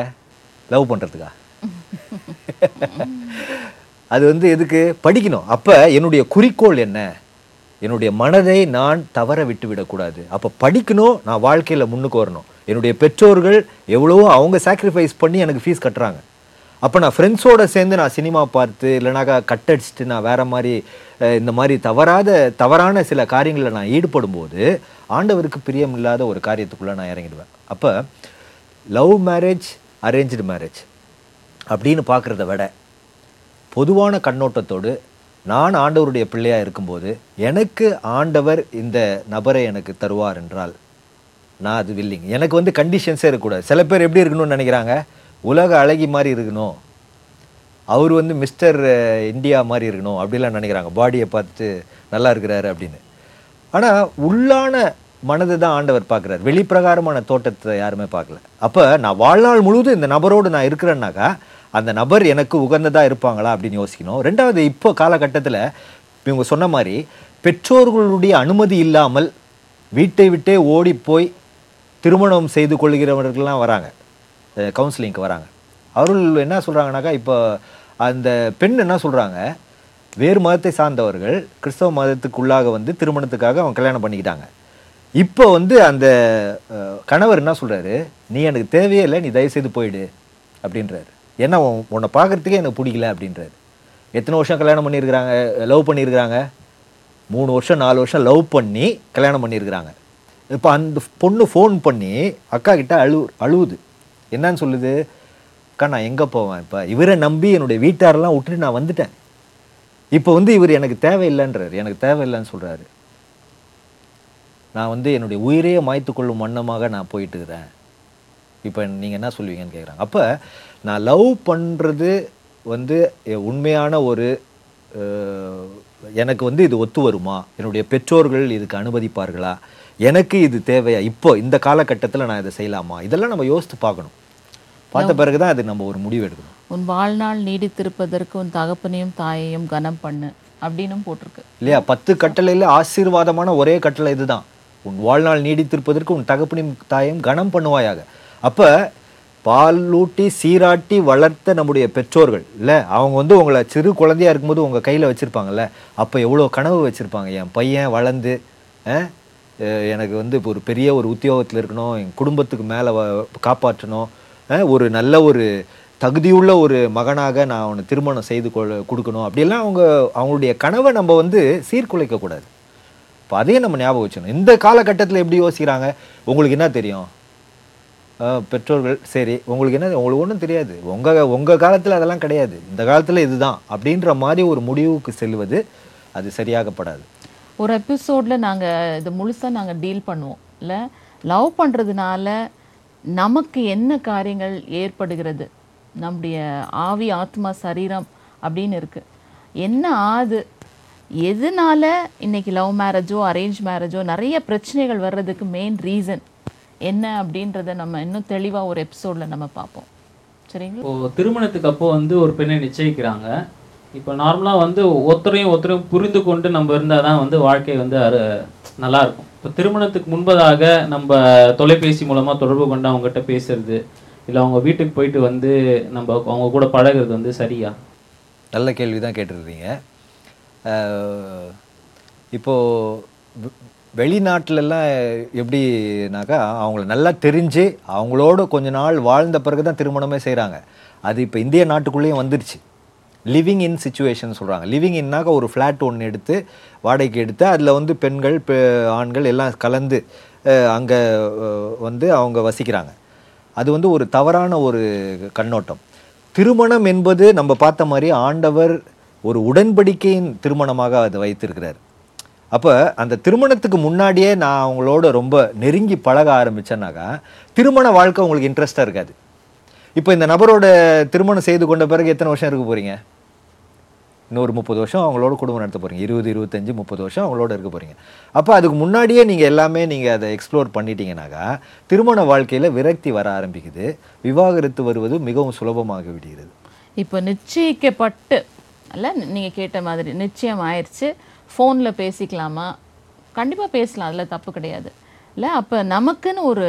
லவ் பண்ணுறதுக்கா அது வந்து எதுக்கு? படிக்கணும். அப்போ என்னுடைய குறிக்கோள் என்ன? என்னுடைய மனதை நான் தவற விட்டு விடக்கூடாது அப்போ படிக்கணும் நான் வாழ்க்கையில் முன்னுக்கு வரணும். என்னுடைய பெற்றோர்கள் எவ்வளவோ அவங்க சாக்ரிஃபைஸ் பண்ணி எனக்கு ஃபீஸ் கட்டுறாங்க. அப்போ நான் ஃப்ரெண்ட்ஸோடு சேர்ந்து நான் சினிமா பார்த்து இல்லைனாக்கா கட் அடிச்சுட்டு நான் வேறு மாதிரி இந்த மாதிரி தவறாத தவறான சில காரியங்களில் நான் ஈடுபடும் போது ஆண்டவருக்கு பிரியம் இல்லாத ஒரு காரியத்துக்குள்ளே நான் இறங்கிடுவேன். அப்போ லவ் மேரேஜ் அரேஞ்சு மேரேஜ் அப்படின்னு பார்க்குறத விட பொதுவான கண்ணோட்டத்தோடு நான் ஆண்டவருடைய பிள்ளையாக இருக்கும்போது எனக்கு ஆண்டவர் இந்த நபரை எனக்கு தருவார் என்றால் நான் அது வில்லிங் எனக்கு வந்து கண்டிஷன்ஸே இருக்கக்கூடாது. சில பேர் எப்படி இருக்கணும்னு நினைக்கிறாங்க? உலக அழகி மாதிரி இருக்கணும். அவர் வந்து மிஸ்டர் இந்தியா மாதிரி இருக்கணும் அப்படிலாம் நினைக்கிறாங்க. பாடியை பார்த்துட்டு நல்லா இருக்கிறாரு அப்படின்னு. ஆனால் உள்ளான மனதை தான் ஆண்டவர் பார்க்குறாரு. வெளிப்பிரகாரமான தோட்டத்தை யாருமே பார்க்கல. அப்போ நான் வாழ்நாள் முழுவதும் இந்த நபரோடு நான் இருக்கிறேன்னாக்கா அந்த நபர் எனக்கு உகந்ததாக இருப்பாங்களா அப்படின்னு யோசிக்கணும். ரெண்டாவது இப்போ காலகட்டத்தில் இவங்க சொன்ன மாதிரி பெற்றோர்களுடைய அனுமதி இல்லாமல் வீட்டை விட்டே ஓடி போய் திருமணம் செய்து கொள்கிறவர்கள்லாம் வராங்க. கவுன்சிலிங்க்கு வராங்க. அவர்கள் என்ன சொல்கிறாங்கனாக்கா இப்போ அந்த பெண் என்ன சொல்கிறாங்க வேறு மதத்தை சார்ந்தவர்கள் கிறிஸ்தவ மதத்துக்குள்ளாக வந்து திருமணத்துக்காக அவங்க கல்யாணம் பண்ணிக்கிட்டாங்க. இப்போ வந்து அந்த கணவர் என்ன சொல்கிறாரு நீ எனக்கு தேவையே இல்லை நீ தயவுசெய்து போயிடு அப்படின்றாரு. ஏன்னா உன்னை பார்க்கறதுக்கே எனக்கு பிடிக்கல அப்படின்றாரு. எத்தனை வருஷம் கல்யாணம் பண்ணியிருக்கிறாங்க லவ் பண்ணியிருக்கிறாங்க? மூணு வருஷம் நாலு வருஷம் லவ் பண்ணி கல்யாணம் பண்ணியிருக்கிறாங்க. இப்போ அந்த பொண்ணு ஃபோன் பண்ணி அக்கா கிட்ட அழு அழுவுது. என்னன்னு சொல்லுது? அக்கா நான் எங்கே போவேன் இப்போ? இவரை நம்பி என்னுடைய வீட்டாரெல்லாம் விட்டுட்டு நான் வந்துட்டேன். இப்போ வந்து இவர் எனக்கு தேவையில்லைன்றாரு. எனக்கு தேவையில்லைன்னு சொல்கிறாரு நான் வந்து என்னுடைய உயிரையே மாய்த்து கொள்ளும் வண்ணமாக நான் போயிட்டு இருக்கிறேன். இப்போ நீங்கள் என்ன சொல்லுவீங்கன்னு கேட்குறாங்க அப்போ நான் லவ் பண்ணுறது வந்து உண்மையான ஒரு எனக்கு வந்து இது ஒத்து வருமா? என்னுடைய பெற்றோர்கள் இதுக்கு அனுமதிப்பார்களா? எனக்கு இது தேவையா? இப்போ இந்த காலகட்டத்தில் நான் இதை செய்யலாமா? இதெல்லாம் நம்ம யோசித்து பார்க்கணும். பார்த்த பிறகு தான் அது நம்ம ஒரு முடிவு எடுக்கணும். உன் வாழ்நாள் நீடித்திருப்பதற்கு உன் தகப்பனையும் தாயையும் கனம் பண்ணு அப்படின்னும் போட்டிருக்கு. இல்லையா? பத்து கட்டளையில் ஆசீர்வாதமான ஒரே கட்டளை இதுதான். உன் வாழ்நாள் நீடித்திருப்பதற்கு உன் தகப்பனையும் தாயும் கனம் பண்ணுவாயாக. அப்ப பாலூட்டி சீராட்டி வளர்த்த நம்முடைய பெற்றோர்கள். இல்லை அவங்க வந்து உங்களை சிறு குழந்தையா இருக்கும்போது உங்கள் கையில் வச்சுருப்பாங்கல்ல அப்போ எவ்வளோ கனவு வச்சுருப்பாங்க? என் பையன் வளர்ந்து எனக்கு வந்து இப்போ ஒரு பெரிய ஒரு உத்தியோகத்தில் இருக்கணும் என் குடும்பத்துக்கு மேலே காப்பாற்றணும் ஒரு நல்ல ஒரு தகுதியுள்ள ஒரு மகனாக நான் அவனை திருமணம் செய்து கொள்ள கொடுக்கணும். அப்படியெல்லாம் அவங்க அவங்களுடைய கனவை நம்ம வந்து சீர்குலைக்கக்கூடாது இப்போ அதையும் நம்ம ஞாபகம் வச்சுக்கணும். இந்த காலகட்டத்தில் எப்படி யோசிக்கிறாங்க? உங்களுக்கு என்ன தெரியும்? பெற்றோர்கள் சரி உங்களுக்கு என்ன உங்களுக்கு ஒன்றும் தெரியாது. உங்கள் உங்கள் காலத்தில் அதெல்லாம் கிடையாது. இந்த காலத்தில் இதுதான். அப்படின்ற மாதிரி ஒரு முடிவுக்கு செல்வது அது சரியாகப்படாது. ஒரு எபிசோடில் நாங்கள் இது முழுசாக நாங்கள் டீல் பண்ணுவோம். இல்லை லவ் பண்ணுறதுனால நமக்கு என்ன காரியங்கள் ஏற்படுகிறது? நம்முடைய ஆவி ஆத்மா சரீரம் அப்படின்னு இருக்குது என்ன ஆது எதனால இன்னைக்கு லவ் மேரேஜோ அரேஞ்ச் மேரேஜோ நிறைய பிரச்சனைகள் வர்றதுக்கு மெயின் ரீசன் என்ன அப்படின்றத நம்ம இன்னும் தெளிவா ஒரு எபிசோட்ல நம்ம பார்ப்போம். சரிங்களா? இப்போ திருமணத்துக்கு அப்போ வந்து ஒரு பெண்ணை நிச்சயிக்கிறாங்க. இப்போ நார்மலாக வந்து ஒருத்தரையும் ஒருத்தரையும் புரிந்து கொண்டு நம்ம இருந்தால் தான் வந்து வாழ்க்கை வந்து அரு நல்லா இருக்கும். இப்போ திருமணத்துக்கு முன்பதாக நம்ம தொலைபேசி மூலமாக தொடர்பு கொண்டு அவங்ககிட்ட பேசுறது இல்லை அவங்க வீட்டுக்கு போயிட்டு வந்து நம்ம அவங்க கூட பழகுறது வந்து சரியா? நல்ல கேள்வி தான் கேட்டிருக்கீங்க. அஹ், இப்போ வெ- வெளிநாட்டிலலாம் எப்படினாக்கா அவங்கள நல்லா தெரிஞ்சு அவங்களோட கொஞ்ச நாள் வாழ்ந்த பிறகு தான் திருமணமே செய்கிறாங்க அது இப்போ இந்திய நாட்டுக்குள்ளேயும் வந்துருச்சு. லிவிங் இன் சுச்சுவேஷன் சொல்கிறாங்க லிவிங் இன்னாக்க ஒரு ஃப்ளாட் ஒன்று எடுத்து வாடகைக்கு எடுத்து அதில் வந்து பெண்கள் ஆண்கள் எல்லாம் கலந்து அங்கே வந்து அவங்க வசிக்கிறாங்க. அது வந்து ஒரு தவறான ஒரு கண்ணோட்டம். திருமணம் என்பது நம்ம பார்த்த மாதிரி ஆண்டவர் ஒரு உடன்படிக்கையின் திருமணமாக அதை வைத்திருக்கிறார். அப்போ அந்த திருமணத்துக்கு முன்னாடியே நான் அவங்களோட ரொம்ப நெருங்கி பழக ஆரம்பிச்சேன்னாக்கா திருமண வாழ்க்கை உங்களுக்கு இன்ட்ரெஸ்டாக இருக்காது. இப்போ இந்த நபரோட திருமணம் செய்து கொண்ட பிறகு எத்தனை வருஷம் இருக்க போகிறீங்க இன்னொரு முப்பது வருஷம் அவங்களோட குடும்பம் நடத்த போகிறீங்க இருபது இருபத்தஞ்சு முப்பது வருஷம் அவங்களோட இருக்க போகிறீங்க அப்போ அதுக்கு முன்னாடியே நீங்கள் எல்லாமே நீங்கள் அதை எக்ஸ்ப்ளோர் பண்ணிட்டீங்கனாக்கா திருமண வாழ்க்கையில் விரக்தி வர ஆரம்பிக்குது. விவாகரத்து வருவது மிகவும் சுலபமாக விடுகிறது. இப்போ நிச்சயிக்கப்பட்டு அல்ல நீங்கள் கேட்ட மாதிரி நிச்சயம் ஆயிடுச்சு ஃபோனில் பேசிக்கலாமா? கண்டிப்பாக பேசலாம். அதில் தப்பு கிடையாது. இல்லை அப்போ நமக்குன்னு ஒரு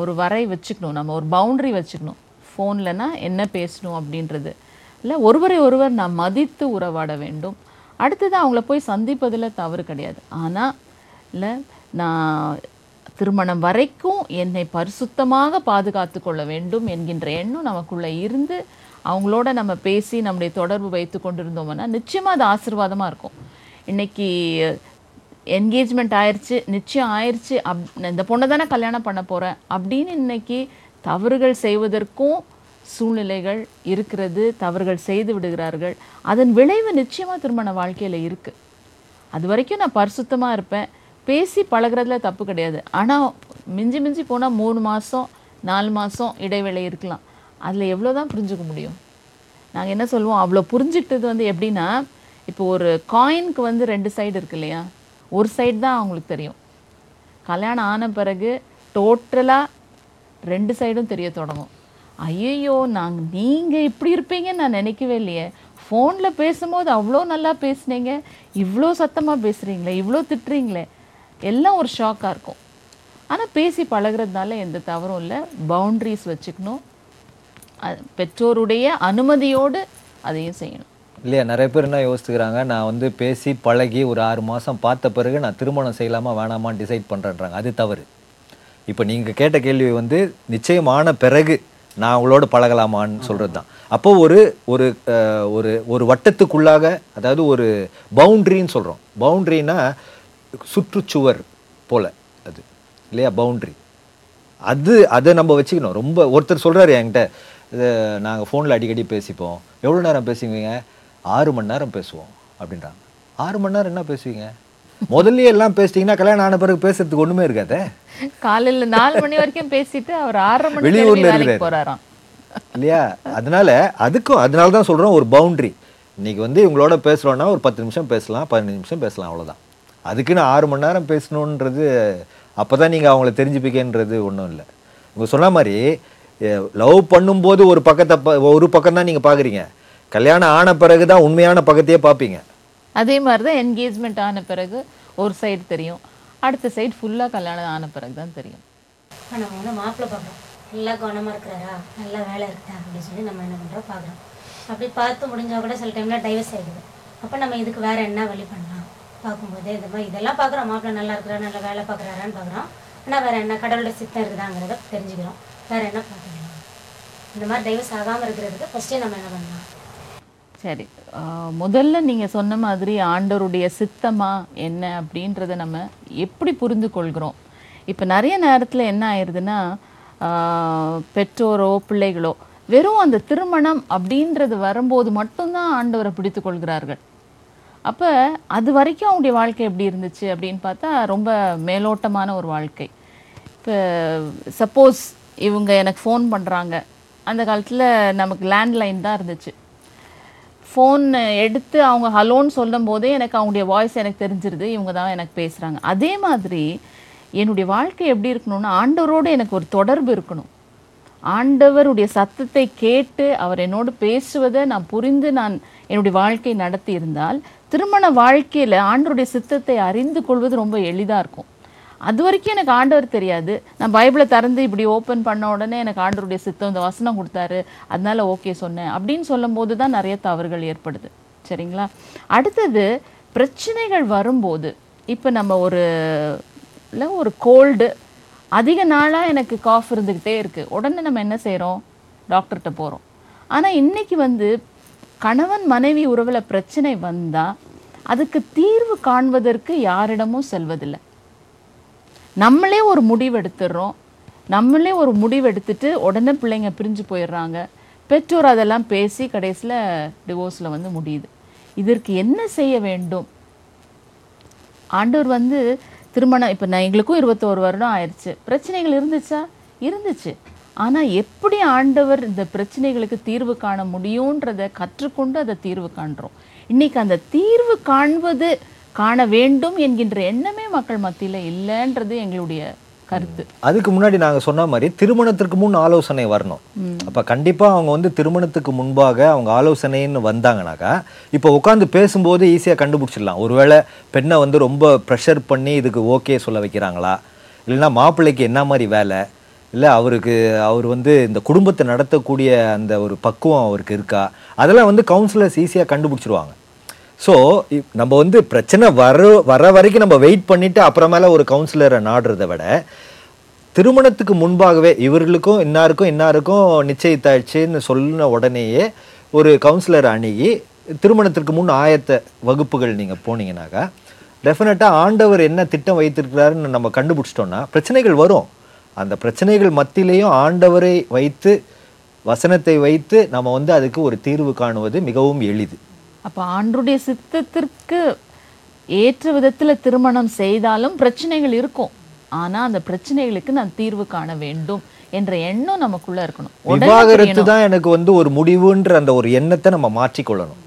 ஒரு வரை வச்சுக்கணும். நம்ம ஒரு பவுண்ட்ரி வச்சுக்கணும். ஃபோன்லனா என்ன பேசணும் அப்படின்றது. இல்லை ஒருவரை ஒருவர் நான் மதித்து உறவாட வேண்டும். அடுத்தது அவங்கள போய் சந்திப்பதில் தவறு கிடையாது. ஆனால் இல்லை நான் திருமணம் வரைக்கும் என்னை பரிசுத்தமாக பாதுகாத்து கொள்ள வேண்டும் என்கின்ற எண்ணம் நமக்குள்ளே இருந்து அவங்களோட நம்ம பேசி நம்முடைய தொடர்பு வைத்து கொண்டிருந்தோம்னா நிச்சயமாக அது ஆசீர்வாதமாக இருக்கும். இன்னைக்கு என்கேஜ்மெண்ட் ஆயிடுச்சு நிச்சயம் ஆயிடுச்சு அப் இந்த பொண்ணை தானே கல்யாணம் பண்ண போகிறேன் அப்படின்னு இன்றைக்கி தவறுகள் செய்வதற்கும் சூழ்நிலைகள் இருக்கிறது தவறுகள் செய்து விடுகிறார்கள். அதன் விளைவு நிச்சயமாக திருமண வாழ்க்கையில் இருக்குது அது வரைக்கும் நான் பரிசுத்தமாக இருப்பேன். பேசி பழகிறதுல தப்பு கிடையாது. ஆனால் மிஞ்சி மிஞ்சி போனால் மூணு மாதம் நாலு மாதம் இடைவேளை இருக்கலாம். அதில் எவ்வளோ தான் புரிஞ்சுக்க முடியும்? நாங்கள் என்ன சொல்லுவோம் அவ்வளோ புரிஞ்சுக்கிட்டது வந்து எப்படின்னா இப்போ ஒரு காயினுக்கு வந்து ரெண்டு சைடு இருக்கு இல்லையா? ஒரு சைடு தான் அவங்களுக்கு தெரியும். கல்யாணம் ஆன பிறகு டோட்டலாக ரெண்டு சைடும் தெரிய தொடங்கும். ஐயையோ நாங்கள் நீங்கள் இப்படி இருப்பீங்கன்னு நான் நினைக்கவே இல்லையே. ஃபோனில் பேசும்போது அவ்வளோ நல்லா பேசுனீங்க. இவ்வளோ சத்தமாக பேசுகிறீங்களே இவ்வளோ திட்டுறீங்களே. எல்லாம் ஒரு ஷாக்காக இருக்கும். ஆனால் பேசி பழகுறதுனால எந்த தவறும் இல்லை. பவுண்ட்ரிஸ் வச்சுக்கணும். அது பெற்றோருடைய அனுமதியோடு அதையும் செய்யணும். இல்லையா நிறைய பேர் என்ன யோசிச்சுக்கிறாங்க நான் வந்து பேசி பழகி ஒரு ஆறு மாதம் பார்த்த பிறகு நான் திருமணம் செய்யலாமா வேணாமான்னு டிசைட் பண்ணுறேன்றாங்க அது தவறு. இப்போ நீங்கள் கேட்ட கேள்வி வந்து நிச்சயமான பிறகு நான் அவங்களோட பழகலாமான்னு சொல்கிறது தான் அப்போ ஒரு ஒரு ஒரு ஒரு வட்டத்துக்குள்ளாக அதாவது ஒரு பவுண்ட்ரின்னு சொல்கிறோம் பவுண்ட்ரினா சுற்றுச்சுவர் போல அது இல்லையா பவுண்ட்ரி அது அதை நம்ம வச்சுக்கணும். ரொம்ப ஒருத்தர் சொல்றாரு என்கிட்ட நாங்கள் ஃபோனில் அடிக்கடி பேசிப்போம். எவ்வளோ நேரம் பேசுவீங்க? ஆறு மணி நேரம் பேசுவோம் அப்படின்றாங்க. ஆறு மணி நேரம் என்ன பேசுவீங்க? முதல்லயே எல்லாம் பேசிட்டீங்கன்னா கல்யாணம் ஆன பிறகு பேசுறதுக்கு ஒண்ணுமே இருக்காதே? காலையில நாலு மணி வரைக்கும் பேசிட்டு அவர் ஆறரை மணி வெளியூர்ல இருக்கிறாரு. போறாராம். இல்லையா? அதனால அதுக்கும் அதனால தான் சொல்றோம் ஒரு பவுண்ட்ரி இன்னைக்கு வந்து இவங்களோட பேசுறோம்னா ஒரு பத்து நிமிஷம் பேசலாம் பதினஞ்சு நிமிஷம் பேசலாம் அவ்வளவுதான். அதுக்குன்னு ஆறு மணி நேரம் பேசணுன்றது அப்பதான் நீங்க அவங்கள தெரிஞ்சுப்பிக்கன்றது ஒண்ணும் இல்லை. இவங்க சொன்ன மாதிரி லவ் பண்ணும்போது ஒரு பக்கத்தை ஒரு பக்கம் தான் நீங்க பாக்குறீங்க. கல்யாணம் ஆன பிறகு தான் உண்மையான பக்கத்தையே பார்ப்பீங்க. அதே மாதிரி தான் என்கேஜ்மெண்ட் ஆன பிறகு ஒரு சைடு தெரியும். அடுத்த சைடு ஃபுல்லா கல்யாணம் ஆன பிறகு தான் தெரியும் நம்ம வந்து மாப்பிள்ளை பார்க்குறோம்? நல்லா குணமாக இருக்கிறாரா? நல்லா வேலை இருக்குதா? அப்படின்னு சொல்லி நம்ம என்ன பண்ணுறோம் பார்க்குறோம். அப்படி பார்த்து முடிஞ்சா கூட சில டைமில் டைவர்ஸ் ஆகிடுது அப்போ நம்ம இதுக்கு வேறு என்ன வழி பண்ணலாம்? பார்க்கும்போது இந்த மாதிரி இதெல்லாம் பார்க்குறோம். மாப்பிள்ளை நல்லா இருக்கிறா நல்லா வேலை பார்க்குறாரான்னு பார்க்குறோம். ஆனால் வேறு என்ன கடவுளோட சித்தம் இருக்குதாங்கிறத தெரிஞ்சுக்கிறோம். வேறு என்ன பார்த்துக்கலாம் இந்த மாதிரி டைவர்ஸ் ஆகாமல் இருக்கிறதுக்கு ஃபஸ்ட்டே நம்ம என்ன பண்ணலாம்? சரி. முதல்ல நீங்கள் சொன்ன மாதிரி ஆண்டவருடைய சித்தமா என்ன அப்படின்றத நம்ம எப்படி புரிந்து கொள்கிறோம்? இப்போ நிறைய நேரத்தில் என்ன ஆயிடுதுன்னா பெற்றோரோ பிள்ளைகளோ வெறும் அந்த திருமணம் அப்படின்றது வரும்போது மட்டும்தான் ஆண்டவரை பிடித்து கொள்கிறார்கள். அப்போ அது வரைக்கும் அவங்களுடைய வாழ்க்கை எப்படி இருந்துச்சு அப்படின்னு பார்த்தா ரொம்ப மேலோட்டமான ஒரு வாழ்க்கை. இப்போ சப்போஸ் இவங்க எனக்கு ஃபோன் பண்ணுறாங்க அந்த காலத்தில் நமக்கு லேண்ட்லைன் தான் இருந்துச்சு. ஃபோன் எடுத்து அவங்க ஹலோன்னு சொல்லும் போதே எனக்கு அவங்களுடைய வாய்ஸ் எனக்கு தெரிஞ்சிருது. இவங்க தான் எனக்கு பேசுகிறாங்க அதே மாதிரி என்னுடைய வாழ்க்கை எப்படி இருக்கணும்னா ஆண்டவரோடு எனக்கு ஒரு தொடர்பு இருக்கணும். ஆண்டவருடைய சத்தத்தை கேட்டு அவர் என்னோடு பேசுவதை நான் புரிந்து நான் என்னுடைய வாழ்க்கை நடத்தி இருந்தால் திருமண வாழ்க்கையில் ஆண்டவருடைய சித்தத்தை அறிந்து கொள்வது ரொம்ப எளிதாக இருக்கும். அது வரைக்கும் எனக்கு ஆண்டவர் தெரியாது. நான் பைபிளை திறந்து இப்படி ஓப்பன் பண்ண உடனே எனக்கு ஆண்டவருடைய சித்தம் இந்த வசனம் கொடுத்தாரு. அதனால ஓகே சொன்னேன். அப்படின்னு சொல்லும்போது தான் நிறைய தவறுகள் ஏற்படுது. சரிங்களா? அடுத்தது பிரச்சனைகள் வரும்போது இப்போ நம்ம ஒரு இல்லை ஒரு கோல்டு அதிக நாளாக எனக்கு காஃப் இருந்துக்கிட்டே இருக்குது உடனே நம்ம என்ன செய்கிறோம் டாக்டர்கிட்ட போகிறோம் ஆனால் இன்றைக்கி வந்து கணவன் மனைவி உறவில் பிரச்சனை வந்தால் அதுக்கு தீர்வு காண்பதற்கு யாரிடமும் செல்வதில்லை. நம்மளே ஒரு முடிவு எடுத்துடுறோம். நம்மளே ஒரு முடிவு எடுத்துட்டு உடனே பிள்ளைங்க பிரிஞ்சு போயிடுறாங்க. பெற்றோர் அதெல்லாம் பேசி கடைசியில் டிவோர்ஸில் வந்து முடியுது. இதற்கு என்ன செய்ய வேண்டும்? ஆண்டவர் வந்து திருமணம் இப்போ நான் எங்களுக்கும் இருபத்தோரு வருடம் ஆயிடுச்சு பிரச்சனைகள் இருந்துச்சா? இருந்துச்சு. ஆனால் எப்படி ஆண்டவர் இந்த பிரச்சனைகளுக்கு தீர்வு காண முடியுன்றதை கற்றுக்கொண்டு அதை தீர்வு காண்றோம். இன்னைக்கு அந்த தீர்வு காண்பது காண வேண்டும் என்கின்ற எண்ணமே மக்கள் மத்தியில் இல்லைன்றது எங்களுடைய கருத்து. அதுக்கு முன்னாடி நாங்க சொன்ன மாதிரி திருமணத்திற்கு முன் ஆலோசனை வரணும். அப்ப கண்டிப்பா அவங்க வந்து திருமணத்துக்கு முன்பாக அவங்க ஆலோசனைன்னு வந்தாங்கனாக்கா இப்போ உட்காந்து பேசும்போது ஈஸியா கண்டுபிடிச்சிடலாம். ஒருவேளை பெண்ணை வந்து ரொம்ப ப்ரெஷர் பண்ணி இதுக்கு ஓகே சொல்ல வைக்கிறாங்களா? இல்லைன்னா மாப்பிள்ளைக்கு என்ன மாதிரி வேலை? இல்லை அவருக்கு அவர் வந்து இந்த குடும்பத்தை நடத்தக்கூடிய அந்த ஒரு பக்குவம் அவருக்கு இருக்கா? அதெல்லாம் வந்து கவுன்சிலர்ஸ் ஈஸியாக கண்டுபிடிச்சிருவாங்க. ஸோ நம்ம வந்து பிரச்சனை வர வர வரைக்கும் நம்ம வெயிட் பண்ணிவிட்டு அப்புறமேல ஒரு கவுன்சிலரை நாடுறதை விட திருமணத்துக்கு முன்பாகவே இவர்களுக்கும் இன்னாருக்கும் இன்னாருக்கும் நிச்சயித்தாயிடுச்சுன்னு சொன்ன உடனேயே ஒரு கவுன்சிலர் அணுகி திருமணத்திற்கு முன் ஆயத்த வகுப்புகள் நீங்கள் போனீங்கன்னாக்கா டெஃபினட்டாக ஆண்டவர் என்ன திட்டம் வைத்திருக்கிறாருன்னு நம்ம கண்டுபிடிச்சிட்டோன்னா பிரச்சனைகள் வரும். அந்த பிரச்சனைகள் மத்தியிலையும் ஆண்டவரை வைத்து வசனத்தை வைத்து நம்ம வந்து அதுக்கு ஒரு தீர்வு காணுவது மிகவும் எளிது. அப்போ ஆண்டருடைய சித்தத்திற்கு ஏற்ற விதத்துல திருமணம் செய்தாலும் பிரச்சனைகள் இருக்கும். ஆனா அந்த பிரச்சனைகளுக்கு நான் தீர்வு காண வேண்டும் என்ற எண்ணம் நமக்குள்ள இருக்கணும். விவாகரத்து. தான் எனக்கு வந்து ஒரு முடிவுன்ற அந்த ஒரு எண்ணத்தை நம்ம மாற்றிக்கொள்ளணும்.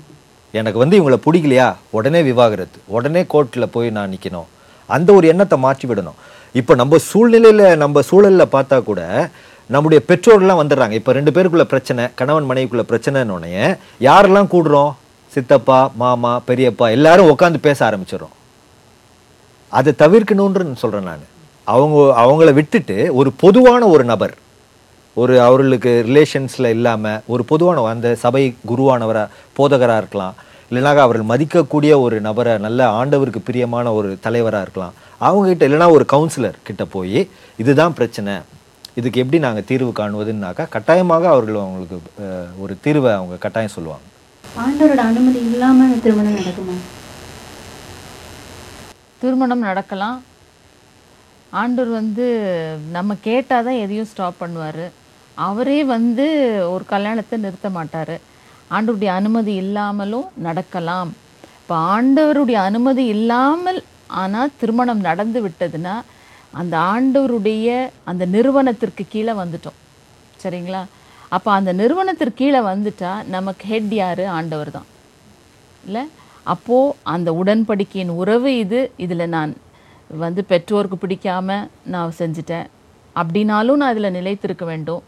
எனக்கு வந்து இவங்களை பிடிக்கலையா? உடனே விவாகரத்து. உடனே கோர்ட்டில் போய் நான் நிற்கணும் அந்த ஒரு எண்ணத்தை மாற்றி விடணும். இப்போ நம்ம சூழ்நிலையில நம்ம சூழல்ல பார்த்தா கூட நம்முடைய பெற்றோர்லாம் வந்துடுறாங்க. இப்போ ரெண்டு பேருக்குள்ள பிரச்சனை கணவன் மனைவிக்குள்ள பிரச்சனைன்னு உடனே யாரெல்லாம் கூடுறோம்? சித்தப்பா மாமா பெரியப்பா எல்லாரும் உட்காந்து பேச ஆரம்பிச்சிடும் அதை தவிர்க்கணுன்ற சொல்கிறேன் நான். அவங்க அவங்கள விட்டுட்டு ஒரு பொதுவான ஒரு நபர் ஒரு அவர்களுக்கு ரிலேஷன்ஸில் இல்லாமல் ஒரு பொதுவான அந்த சபை குருவானவராக போதகராக இருக்கலாம். இல்லைனாக்கா அவர்கள் மதிக்கக்கூடிய ஒரு நபரை நல்ல ஆண்டவருக்கு பிரியமான ஒரு தலைவராக இருக்கலாம். அவங்ககிட்ட இல்லைனா ஒரு கவுன்சிலர் கிட்ட போய் இதுதான் பிரச்சனை. இதுக்கு எப்படி நாங்கள் தீர்வு காணுவதுன்னாக்கா கட்டாயமாக அவர்கள் அவங்களுக்கு ஒரு தீர்வை அவங்க கட்டாயம் சொல்லுவாங்க. ஆண்டவரோட அனுமதி இல்லாம திருமணம் நடக்குமா? திருமணம் நடக்கலாம். ஆண்டவர் வந்து நம்ம கேட்டால் தான் எதையும் ஸ்டாப் பண்ணுவார். அவரே வந்து ஒரு கல்யாணத்தை நிறுத்த மாட்டார். ஆண்டவருடைய அனுமதி இல்லாமலும் நடக்கலாம். இப்போ ஆண்டவருடைய அனுமதி இல்லாமல் ஆனால் திருமணம் நடந்து விட்டதுன்னா அந்த ஆண்டவருடைய அந்த நிறுவனத்திற்கு கீழே வந்துட்டோம். சரிங்களா? அப்போ அந்த நிறுவனத்திற்கு கீழே வந்துட்டா நமக்கு ஹெட் யாரு? ஆண்டவர் தான் இல்லை? அப்போது அந்த உடன்படிக்கையின் உறவு இது. இதில் நான் வந்து பெற்றோருக்கு பிடிக்காமல் நான் செஞ்சுட்டேன். அப்படின்னாலும் நான் இதில் நிலைத்திருக்க வேண்டும்.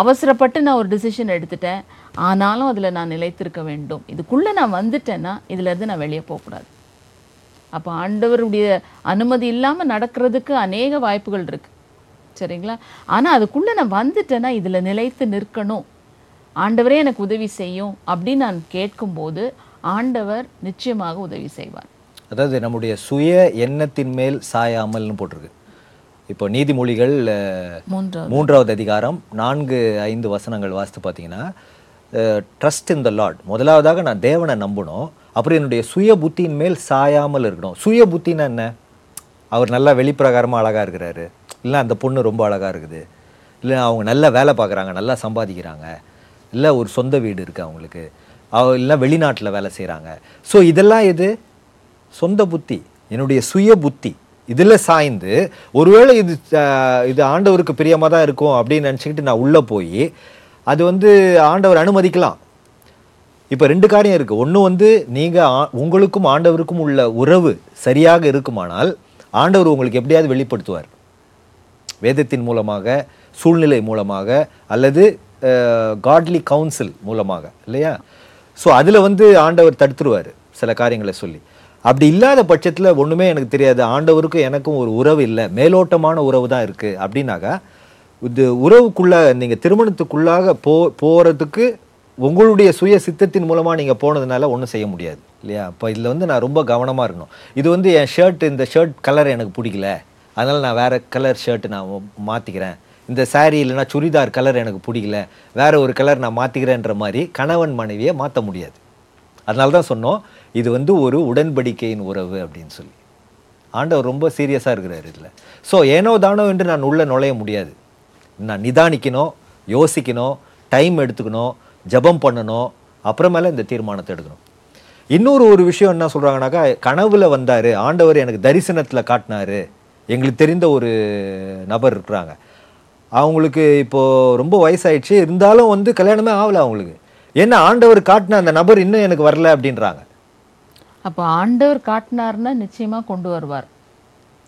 அவசரப்பட்டு நான் ஒரு டிசிஷன் எடுத்துட்டேன். ஆனாலும் அதில் நான் நிலைத்திருக்க வேண்டும். இதுக்குள்ளே நான் வந்துட்டேன்னா இதுலேருந்து நான் வெளியே போகக்கூடாது அப்போ ஆண்டவருடைய அனுமதி இல்லாமல் நடக்கிறதுக்கு அநேக வாய்ப்புகள் இருக்குது சரிங்களா? ஆனா அதுக்குள்ள நான் வந்துட்டேன்னா இதுல நிலைத்து நிற்கணும். ஆண்டவரே எனக்கு உதவி செய்யும் அப்படின்னு நான் கேட்கும்போது ஆண்டவர் நிச்சயமாக உதவி செய்வார். அதாவது நம்முடைய சுய எண்ணத்தின் மேல் சாயாமல்னு போட்டிருக்கு. இப்போ நீதிமொழிகள் மூன்றாவது. அதிகாரம் நான்கு ஐந்து வசனங்கள் வாசித்து பார்த்தீங்கன்னா ட்ரஸ்ட் இன் த லார்ட் முதலாவதாக நான் தேவனை நம்பணும். அப்புறம் என்னுடைய சுய புத்தியின் மேல் சாயாமல் இருக்கணும். சுய புத்தின்னா என்ன? அவர் நல்லா வெளிப்பிரகாரமாக அழகாக இருக்கிறாரு. இல்லை அந்த பொண்ணு ரொம்ப அழகாக இருக்குது. இல்லை அவங்க நல்லா வேலை பார்க்குறாங்க நல்லா சம்பாதிக்கிறாங்க. இல்லை ஒரு சொந்த வீடு இருக்குது அவங்களுக்கு. அவ இல்லை வெளிநாட்டில் வேலை செய்கிறாங்க ஸோ இதெல்லாம் இது சொந்த புத்தி. என்னுடைய சுய புத்தி. இதில் சாய்ந்து ஒருவேளை இது இது ஆண்டவருக்கு பிரியமாக தான் இருக்கும் அப்படின்னு நினச்சிக்கிட்டு நான் உள்ளே போய் அது வந்து ஆண்டவர் அனுமதிக்கலாம். இப்போ ரெண்டு காரியம் இருக்குது ஒன்று வந்து நீங்கள் உங்களுக்கும் ஆண்டவருக்கும் உள்ள உறவு சரியாக இருக்குமானால் ஆண்டவர் உங்களுக்கு எப்படியாவது வெளிப்படுத்துவார். வேதத்தின் மூலமாக சூழ்நிலை மூலமாக அல்லது காட்லி கவுன்சில் மூலமாக இல்லையா? ஸோ அதில் வந்து ஆண்டவர் தடுத்துருவார் சில காரியங்களை சொல்லி. அப்படி இல்லாத பட்சத்தில் ஒன்றுமே எனக்கு தெரியாது. ஆண்டவருக்கும் எனக்கும் ஒரு உறவு இல்லை. மேலோட்டமான உறவு தான் இருக்குது அப்படின்னாக்கா இது உறவுக்குள்ளே நீங்கள் திருமணத்துக்குள்ளாக போ போகிறதுக்கு உங்களுடைய சுய சித்தத்தின் மூலமாக நீங்கள் போனதுனால ஒன்றும் செய்ய முடியாது இல்லையா? அப்போ இதில் வந்து நான் ரொம்ப கவனமாக இருக்கணும். இது வந்து என் ஷர்ட் இந்த ஷர்ட் கலர் எனக்கு பிடிக்கல. அதனால் நான் வேறு கலர் ஷர்ட் நான் மாற்றிக்கிறேன் இந்த சாரீ இல்லைன்னா சுடிதார் கலர் எனக்கு பிடிக்கல. வேறு ஒரு கலர் நான் மாற்றிக்கிறேன்ற மாதிரி கணவன் மனைவியை மாற்ற முடியாது. அதனால தான் சொன்னோம் இது வந்து ஒரு உடன்படிக்கையின் உறவு அப்படின்னு சொல்லி. ஆண்டவர் ரொம்ப சீரியஸாக இருக்கிறார் இதில். ஸோ ஏனோ தானோ என்று நான் உள்ளே நுழைய முடியாது. நான் நிதானிக்கணும் யோசிக்கணும் டைம் எடுத்துக்கணும் ஜெபம் பண்ணணும் அப்புறமேல இந்த தீர்மானத்தை எடுக்கணும். இன்னொரு ஒரு விஷயம் என்ன சொல்கிறாங்கனாக்கா கனவுல வந்தார் ஆண்டவர் எனக்கு தரிசனத்தில் காட்டினாரு. எங்களுக்கு தெரிந்த ஒரு நபர் இருக்கிறாங்க. அவங்களுக்கு இப்போது ரொம்ப வயசாயிடுச்சு. இருந்தாலும் வந்து கல்யாணமே ஆகலை அவங்களுக்கு. ஏன்னா ஆண்டவர் காட்டின அந்த நபர் இன்னும் எனக்கு வரல அப்படின்றாங்க. அப்போ ஆண்டவர் காட்டினார்னா நிச்சயமாக கொண்டு வருவார்.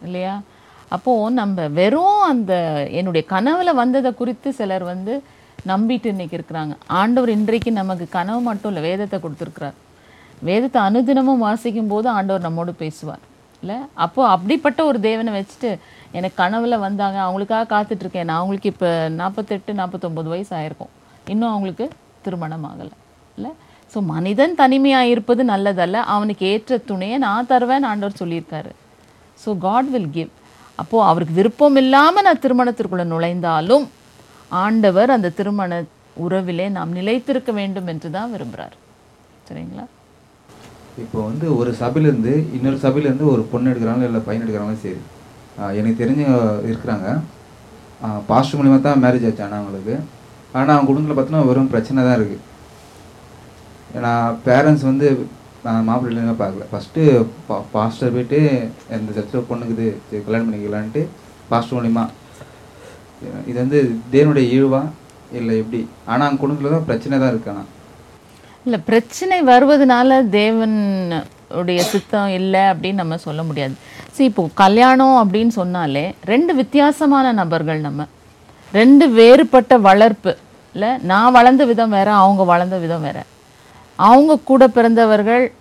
இல்லையா? அப்போது நம்ம வெறும் அந்த என்னுடைய கனவில் வந்ததை குறித்து சிலர் வந்து நம்பிட்டு இன்னைக்கு இருக்கிறாங்க. ஆண்டவர் இன்றைக்கு நமக்கு கனவு மட்டும் இல்லை வேதத்தை கொடுத்துருக்கிறார். வேதத்தை அனுதினமும் வாசிக்கும் போது ஆண்டவர் நம்மோடு பேசுவார். இல்லை? அப்போது அப்படிப்பட்ட ஒரு தேவனை வச்சுட்டு எனக்கு கனவில் வந்தாங்க. அவங்களுக்காக காத்துட்ருக்கேன். நான் அவங்களுக்கு இப்போ நாற்பத்தெட்டு நாற்பத்தொம்போது வயசு ஆயிருக்கும். இன்னும் அவங்களுக்கு திருமணம் ஆகலை. இல்லை? ஸோ மனிதன் தனிமையாக இருப்பது நல்லதல்ல. அவனுக்கு ஏற்ற துணையை நான் தருவேன் ஆண்டவர் சொல்லியிருக்காரு. ஸோ காட் வில் கிவ் அப்போது அவருக்கு விருப்பம் இல்லாமல் நான் திருமணத்திற்குள்ளே நுழைந்தாலும் ஆண்டவர் அந்த திருமண உறவிலே நாம் நிலைத்திருக்க வேண்டும் என்று தான் விரும்புகிறார் சரிங்களா? இப்போ வந்து ஒரு சபையிலேருந்து இன்னொரு சபையிலேருந்து ஒரு பொண்ணு எடுக்கிறாங்களோ இல்லை பையன் எடுக்கிறாங்களோ சரி. எனக்கு தெரிஞ்ச இருக்கிறாங்க. பாஸ்ட் மூலிமா தான் மேரேஜ் ஆச்சு ஆனால் அவங்களுக்கு. ஆனால் அவங்க குடும்பத்தில் பார்த்தோன்னா வெறும் பிரச்சனை தான் இருக்குது ஏன்னா பேரண்ட்ஸ் வந்து நான் மாப்பிள்ளைங்க பார்க்கல. ஃபஸ்ட்டு பா பாஸ்டர் போயிட்டு எந்த சர்ச்சில் பொண்ணுக்குது சரி கல்யாணம் பண்ணிக்கலான்ட்டு பாஸ்டர் மூலிமா இது வந்து தேவனுடைய ஈழ்வா இல்லை எப்படி? ஆனால் அவங்க குடும்பத்தில் தான் பிரச்சனை தான் இருக்கு ஆனால் இல்லை பிரச்சனை வருவதனால தேவன் உடைய சித்தம் இல்லை அப்படின்னு நம்ம சொல்ல முடியாது. சரி இப்போ கல்யாணம் அப்படின்னு சொன்னாலே ரெண்டு வித்தியாசமான நபர்கள் நம்ம. ரெண்டு வேறுபட்ட வளர்ப்பு. இல்லை நான் வளர்ந்த விதம் வேற அவங்க வளர்ந்த விதம் வேற. அவங்க கூட பிறந்தவர்கள்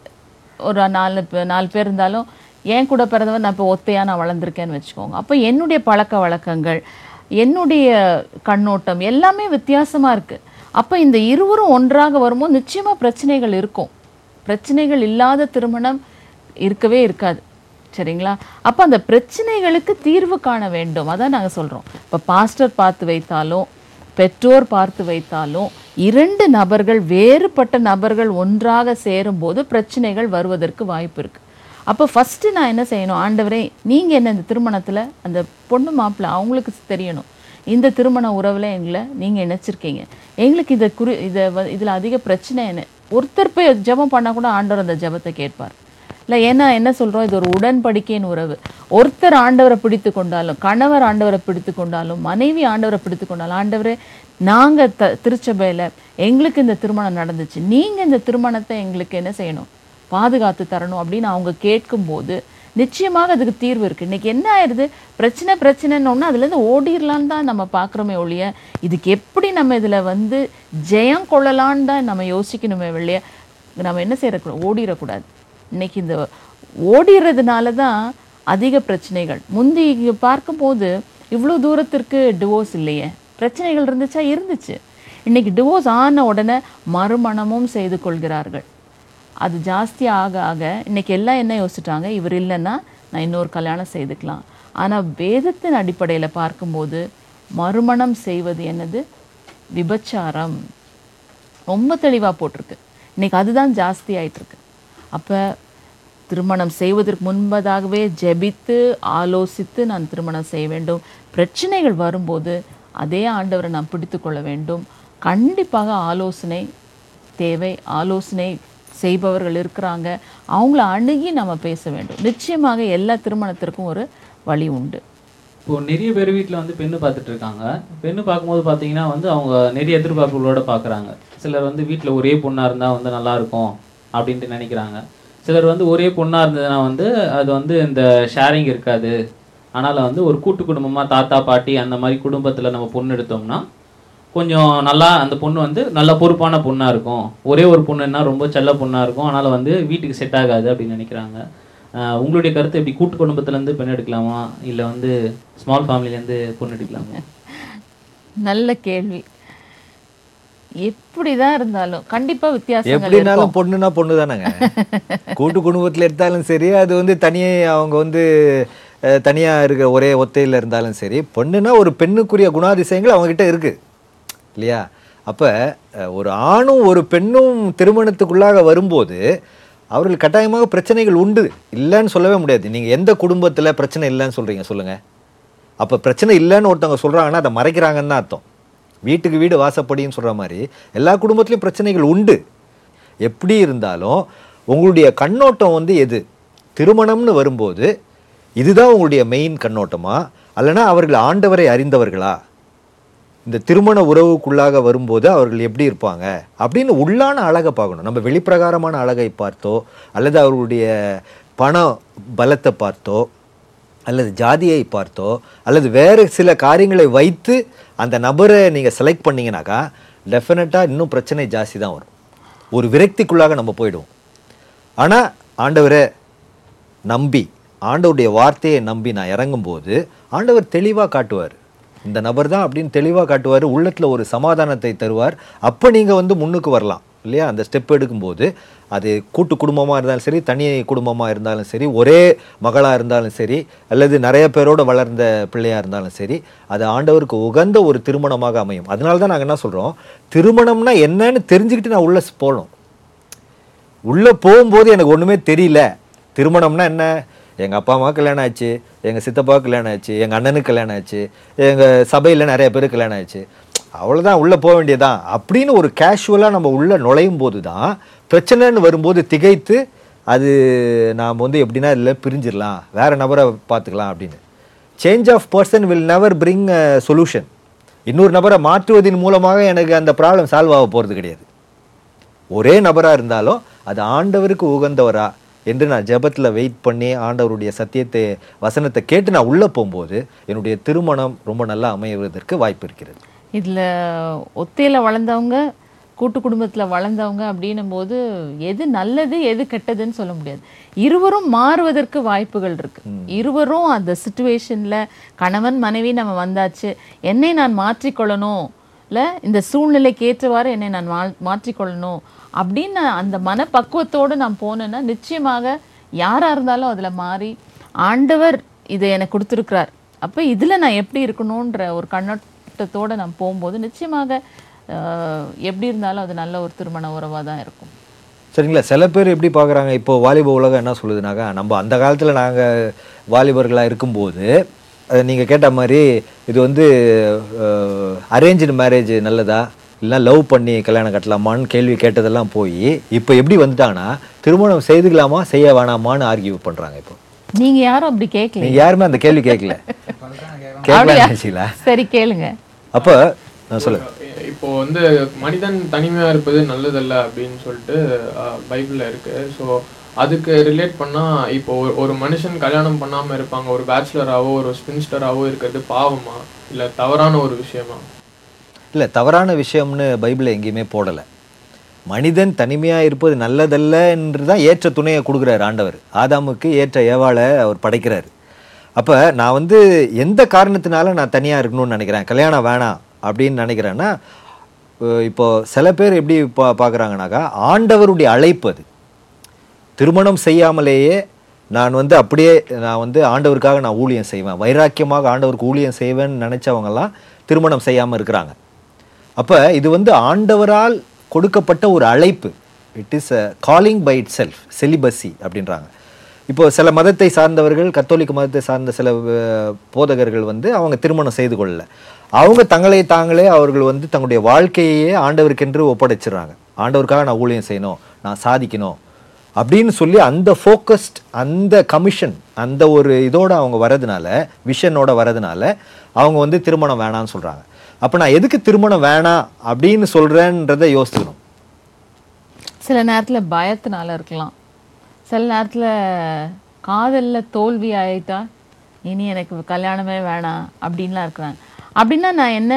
ஒரு நாலு பே- நாலு பேர் இருந்தாலும் என் கூட பிறந்தவர் நான் இப்போ ஒத்தையாக நான் வளர்ந்துருக்கேன்னு வச்சுக்கோங்க. அப்போ என்னுடைய பழக்க வழக்கங்கள் என்னுடைய கண்ணோட்டம் எல்லாமே வித்தியாசமாக இருக்குது அப்போ இந்த இருவரும் ஒன்றாக வரும்போது நிச்சயமாக பிரச்சனைகள் இருக்கும். பிரச்சனைகள் இல்லாத திருமணம் இருக்கவே இருக்காது. சரிங்களா? அப்போ அந்த பிரச்சனைகளுக்கு தீர்வு காண வேண்டும். அதான் நாங்கள் சொல்கிறோம் இப்போ பாஸ்டர் பார்த்து வைத்தாலும் பெற்றோர் பார்த்து வைத்தாலும் இரண்டு நபர்கள் வேறுபட்ட நபர்கள் ஒன்றாக சேரும்போது பிரச்சனைகள் வருவதற்கு வாய்ப்பு இருக்குது அப்போ ஃபஸ்ட்டு நான் என்ன செய்யணும்? ஆண்டவரே நீங்கள் என்ன இந்த திருமணத்தில் அந்த பொண்ணு மாப்பிள்ளை அவங்களுக்கு தெரியணும். இந்த திருமண உறவில் எங்களை நீங்கள் இணைச்சிருக்கீங்க. எங்களுக்கு இதை குறி இதை வ- இதில் அதிக பிரச்சனை என்ன? ஒருத்தர் போய் ஜெபம் பண்ணால் கூட ஆண்டவர் அந்த ஜெபத்தை கேட்பார். இல்லை ஏன்னா என்ன சொல்கிறோம் இது ஒரு உடன்படிக்கையின் உறவு. ஒருத்தர் ஆண்டவரை பிடித்து கொண்டாலும் கணவர் ஆண்டவரை பிடித்து கொண்டாலும் மனைவி ஆண்டவரை பிடித்து கொண்டாலும் ஆண்டவரே நாங்கள் த திருச்சபையில் எங்களுக்கு இந்த திருமணம் நடந்துச்சு. நீங்கள் இந்த திருமணத்தை எங்களுக்கு என்ன செய்யணும்? பாதுகாத்து தரணும் அப்படின்னு அவங்க கேட்கும்போது நிச்சயமாக அதுக்கு தீர்வு இருக்குது இன்றைக்கி என்ன ஆயிடுது? பிரச்சனை பிரச்சனைன்னு அதுலேருந்து ஓடிடலான்னு தான் நம்ம பார்க்குறோமே ஒழிய இதுக்கு எப்படி நம்ம இதில் வந்து ஜெயம் கொள்ளலான்னு தான் நம்ம யோசிக்கணுமே வெளியே நம்ம என்ன செய்யக்கூடாது ஓடிடக்கூடாது இன்னைக்கு இந்த ஓடிடுறதுனால தான் அதிக பிரச்சனைகள். முந்தி இங்க பார்க்கும்போது இவ்வளோ தூரத்திற்கு டிவோர்ஸ் இல்லையே. பிரச்சனைகள் இருந்துச்சா? இருந்துச்சு. இன்னைக்கு டிவோர்ஸ் ஆன உடனே மறுமணமும் செய்து கொள்கிறார்கள். அது ஜாஸ்தி ஆக ஆக இன்றைக்கி எல்லாம் என்ன யோசிச்சிட்டாங்க? இவர் இல்லைன்னா நான் இன்னொரு கல்யாணம் செய்துக்கலாம். ஆனால் வேதத்தின் அடிப்படையில் பார்க்கும்போது மறுமணம் செய்வது என்னது? விபச்சாரம். ரொம்ப தெளிவாக போட்டிருக்கு. இன்றைக்கி அதுதான் ஜாஸ்தி ஆகிட்டுருக்கு அப்போ திருமணம் செய்வதற்கு முன்பதாகவே ஜெபித்து ஆலோசித்து நான் திருமணம் செய்ய வேண்டும். பிரச்சனைகள் வரும்போது அதே ஆண்டவரை நாம் பிடித்து கொள்ள வேண்டும். கண்டிப்பாக ஆலோசனை தேவை. ஆலோசனை செய்பவர்கள் இருக்கிறாங்க. அவங்கள அணுகி நம்ம பேச வேண்டும். நிச்சயமாக எல்லா திருமணத்திற்கும் ஒரு வழி உண்டு. இப்போ நிறைய பேர் வீட்டில் வந்து பெண்ணு பார்த்துட்டு இருக்காங்க. பெண்ணு பார்க்கும்போது பார்த்தீங்கன்னா வந்து அவங்க நிறைய எதிர்பார்ப்புகளோட பார்க்குறாங்க. சிலர் வந்து வீட்டில் ஒரே பொண்ணாக இருந்தால் வந்து நல்லாயிருக்கும் அப்படின்ட்டு நினைக்கிறாங்க. சிலர் வந்து ஒரே பொண்ணாக இருந்ததுன்னா வந்து அது வந்து இந்த ஷேரிங் இருக்காது. அதனால் வந்து ஒரு கூட்டு குடும்பமாக தாத்தா பாட்டி அந்த மாதிரி குடும்பத்தில் நம்ம பொண்ணு எடுத்தோம்னா கொஞ்சம் நல்லா அந்த பொண்ணு வந்து நல்ல பொறுப்பான பொண்ணாக இருக்கும். ஒரே ஒரு பொண்ணுன்னா ரொம்ப செல்ல பொண்ணாக இருக்கும். அதனால் வந்து வீட்டுக்கு செட் ஆகாது அப்படின்னு நினைக்கிறாங்க. உங்களுடைய கருத்து எப்படி கூட்டு குடும்பத்துலேருந்து பெண் எடுக்கலாமா? இல்லை வந்து ஸ்மால் ஃபேமிலிலேருந்து பொண்ணு எடுக்கலாமா? நல்ல கேள்வி. எப்படிதான் இருந்தாலும் கண்டிப்பா வித்தியாசங்கள் எப்படினாலும் பொண்ணுனா பொண்ணு தானேங்க கூட்டு குடும்பத்தில் எடுத்தாலும் சரி அது வந்து தனியே அவங்க வந்து அஹ், தனியா இருக்க ஒரே ஒத்தையில் இருந்தாலும் சரி பொண்ணுனா ஒரு பெண்ணுக்குரிய குணாதிசயங்கள் அவங்ககிட்ட இருக்கு. இல்லையா? அப்போ ஒரு ஆணும் ஒரு பெண்ணும் திருமணத்துக்குள்ளாக வரும்போது அவர்கள் கட்டாயமாக பிரச்சனைகள் உண்டு. இல்லைன்னு சொல்லவே முடியாது. நீங்கள் எந்த குடும்பத்தில் பிரச்சனை இல்லைன்னு சொல்கிறீங்க சொல்லுங்கள் அப்போ பிரச்சனை இல்லைன்னு ஒருத்தவங்க சொல்கிறாங்கன்னா அதை மறைக்கிறாங்கன்னு தான் அர்த்தம். வீட்டுக்கு வீடு வாசப்படின்னு சொல்கிற மாதிரி எல்லா குடும்பத்துலேயும் பிரச்சனைகள் உண்டு. எப்படி இருந்தாலும் உங்களுடைய கண்ணோட்டம் வந்து எது? திருமணம்னு வரும்போது இதுதான் உங்களுடைய மெயின் கண்ணோட்டமா? அல்லனா அவர்கள் ஆண்டவரை அறிந்தவர்களா? இந்த திருமண உறவுக்குள்ளாக வரும்போது அவர்கள் எப்படி இருப்பாங்க அப்படின்னு உள்ளான அழகை பார்க்கணும். நம்ம வெளிப்பிரகாரமான அழகை பார்த்தோ அல்லது அவர்களுடைய பண பலத்தை பார்த்தோ அல்லது ஜாதியை பார்த்தோ அல்லது வேறு சில காரியங்களை வைத்து அந்த நபரை நீங்கள் செலக்ட் பண்ணிங்கனாக்கா டெஃபினட்டாக இன்னும் பிரச்சனை ஜாஸ்தி தான் வரும். ஒரு விரக்திக்குள்ளாக நம்ம போயிடுவோம். ஆனால் ஆண்டவரை நம்பி ஆண்டவருடைய வார்த்தையை நம்பி நான் இறங்கும்போது ஆண்டவர் தெளிவாக காட்டுவார். இந்த நபர் தான் அப்படின்னு தெளிவாக காட்டுவார். உள்ளத்தில் ஒரு சமாதானத்தை தருவார். அப்போ நீங்கள் வந்து முன்னுக்கு வரலாம். இல்லையா? அந்த ஸ்டெப் எடுக்கும்போது அது கூட்டு குடும்பமாக இருந்தாலும் சரி தனி குடும்பமாக இருந்தாலும் சரி ஒரே மகளாக இருந்தாலும் சரி அல்லது நிறைய பேரோடு வளர்ந்த பிள்ளையாக இருந்தாலும் சரி அது ஆண்டவருக்கு உகந்த ஒரு திருமணமாக அமையும். அதனால தான் நாங்கள் என்ன சொல்கிறோம் திருமணம்னா என்னன்னு தெரிஞ்சுக்கிட்டு நான் உள்ளே போகணும் உள்ளே போகும்போது எனக்கு ஒன்றுமே தெரியல. திருமணம்னா என்ன? எங்கள் அப்பா அம்மா கல்யாணம் ஆச்சு எங்கள் சித்தப்பா கல்யாணம் ஆச்சு எங்கள் அண்ணனுக்கு கல்யாணம் ஆச்சு எங்கள் சபையில் நிறைய பேர் கல்யாணம் ஆச்சு. அவ்வளோதான் உள்ளே போக வேண்டியதான் அப்படின்னு ஒரு கேஷுவலாக நம்ம உள்ளே நுழையும் போது தான் பிரச்சனைன்னு வரும்போது திகைத்து அது நாம் வந்து எப்படின்னா இதில் பிரிஞ்சிடலாம். வேறு நபரை பார்த்துக்கலாம் அப்படின்னு. Change of person will never bring solution இன்னொரு நபரை மாற்றுவதன் மூலமாக எனக்கு அந்த ப்ராப்ளம் சால்வ் ஆக போகிறது கிடையாது. ஒரே நபராக இருந்தாலும் அது ஆண்டவருக்கு உகந்தவராக என்று நான் ஜெபத்தில் வெயிட் பண்ணி ஆண்டவருடைய சத்தியத்தை வசனத்தை கேட்டு நான் உள்ளே போகும்போது என்னுடைய திருமணம் ரொம்ப நல்லா அமைவதற்கு வாய்ப்பு இருக்கிறது. இதுல ஒத்தையில வளர்ந்தவங்க கூட்டு குடும்பத்துல வளர்ந்தவங்க அப்படின்னும் போது எது நல்லது எது கெட்டதுன்னு சொல்ல முடியாது. இருவரும் மாறுவதற்கு வாய்ப்புகள் இருக்கு. இருவரும் அந்த சுச்சுவேஷன்ல கணவன் மனைவி நம்ம வந்தாச்சு. என்னை நான் மாற்றிக்கொள்ளணும் இல்லை இந்த சூழ்நிலைக்கு ஏற்றவாறு என்னை நான் மா- மாற்றிக்கொள்ளணும் அப்படின்னு அந்த மனப்பக்குவத்தோடு நான் போனேன்னா நிச்சயமாக யாராக இருந்தாலும் அதில் மாறி ஆண்டவர் இதை எனக்கு கொடுத்துருக்கிறார். அப்போ இதில் நான் எப்படி இருக்கணுன்ற ஒரு கண்ணோட்டத்தோடு நான் போகும்போது நிச்சயமாக எப்படி இருந்தாலும் அது நல்ல ஒரு திருமண உறவாக தான் இருக்கும். சரிங்களா? சில பேர் எப்படி பார்க்குறாங்க இப்போ வாலிப உலகம் என்ன சொல்லுதுனாக்கா நம்ம அந்த காலத்தில் நாங்கள் வாலிபர்களாக இருக்கும்போது நீங்கள் கேட்ட மாதிரி இது வந்து அரேஞ்சு மேரேஜ் நல்லதா? இல்லைனா லவ் பண்ணி கல்யாணம் கட்டலாமான்னு கேள்வி கேட்டதெல்லாம் போய் இப்போ எப்படி வந்துட்டாங்கன்னா திருமணம் செய்துக்கலாமா செய்ய வேணாமான்னு ஆர்கியூ பண்ணுறாங்க இப்போ. நீங்க யாரும் அப்படி கேட்கல நீங்கள் யாருமே அந்த கேள்வி கேட்கல நினச்சிங்களா? சரி கேளுங்க. அப்போ நான் சொல்லுங்க. இப்போ வந்து மனிதன் தனிமையா இருப்பது நல்லதல்ல அப்படின்னு சொல்லிட்டு பைபிள்ல இருக்கு. ஸோ அதுக்கு ரிலேட் பண்ணால் இப்போ ஒரு- ஒரு மனுஷன் கல்யாணம் பண்ணாமல் இருப்பாங்க ஒரு பேச்சுலராகவோ ஒரு ஸ்பின்ஸ்டராகவோ இருக்கிறது பாவமா? இல்லை தவறான ஒரு விஷயமா? இல்லை தவறான விஷயம்னு பைபிளில் எங்கேயுமே போடலை. மனிதன் தனிமையாக இருப்பது நல்லதல்ல என்று தான் ஏற்ற துணையை கொடுக்குறாரு ஆண்டவர். ஆதாமுக்கு ஏற்ற ஏவாளை அவர் படைக்கிறார். அப்போ நான் வந்து எந்த காரணத்தினால நான் தனியாக இருக்கணும்னு நினைக்கிறேன்? கல்யாணம் வேணாம் அப்படின்னு நினைக்கிறேன்னா இப்போ சில பேர் எப்படி பா பார்க்குறாங்கனாக்கா ஆண்டவருடைய அழைப்பு அது. திருமணம் செய்யாமலேயே நான் வந்து அப்படியே நான் வந்து ஆண்டவருக்காக நான் ஊழியம் செய்வேன். வைராக்கியமாக ஆண்டவருக்கு ஊழியம் செய்வேன்னு நினச்சவங்கெல்லாம் திருமணம் செய்யாமல் இருக்கிறாங்க. அப்போ இது வந்து ஆண்டவரால் கொடுக்கப்பட்ட ஒரு அழைப்பு. It is a calling by itself celibacy அப்படின்றாங்க. இப்போ சில மதத்தை சார்ந்தவர்கள் கத்தோலிக்க மதத்தை சார்ந்த சில போதகர்கள் வந்து அவங்க திருமணம் செய்து கொள்ளல. அவங்க தங்களை தாங்களே அவர்கள் வந்து தங்களுடைய வாழ்க்கையே ஆண்டவருக்கென்று ஒப்படைச்சிடுறாங்க. ஆண்டவருக்காக நான் ஊழியம் செய்யணும் நான் சாதிக்கணும் அப்படின்னு சொல்லி அந்த ஃபோக்கஸ்ட் அந்த கமிஷன் அந்த ஒரு இதோட அவங்க வரதுனால விஷனோட வரதுனால அவங்க வந்து திருமணம் வேணாம்னு சொல்கிறாங்க அப்போ நான் எதுக்கு திருமணம் வேணாம் அப்படின்னு சொல்கிறேன்றதை யோசிக்கணும். சில நேரத்தில் பயத்தினால இருக்கலாம். சில நேரத்தில் காதலில் தோல்வி ஆயிட்டா இனி எனக்கு கல்யாணமே வேணாம் அப்படின்லாம் இருக்கிறாங்க. அப்படின்னா நான் என்ன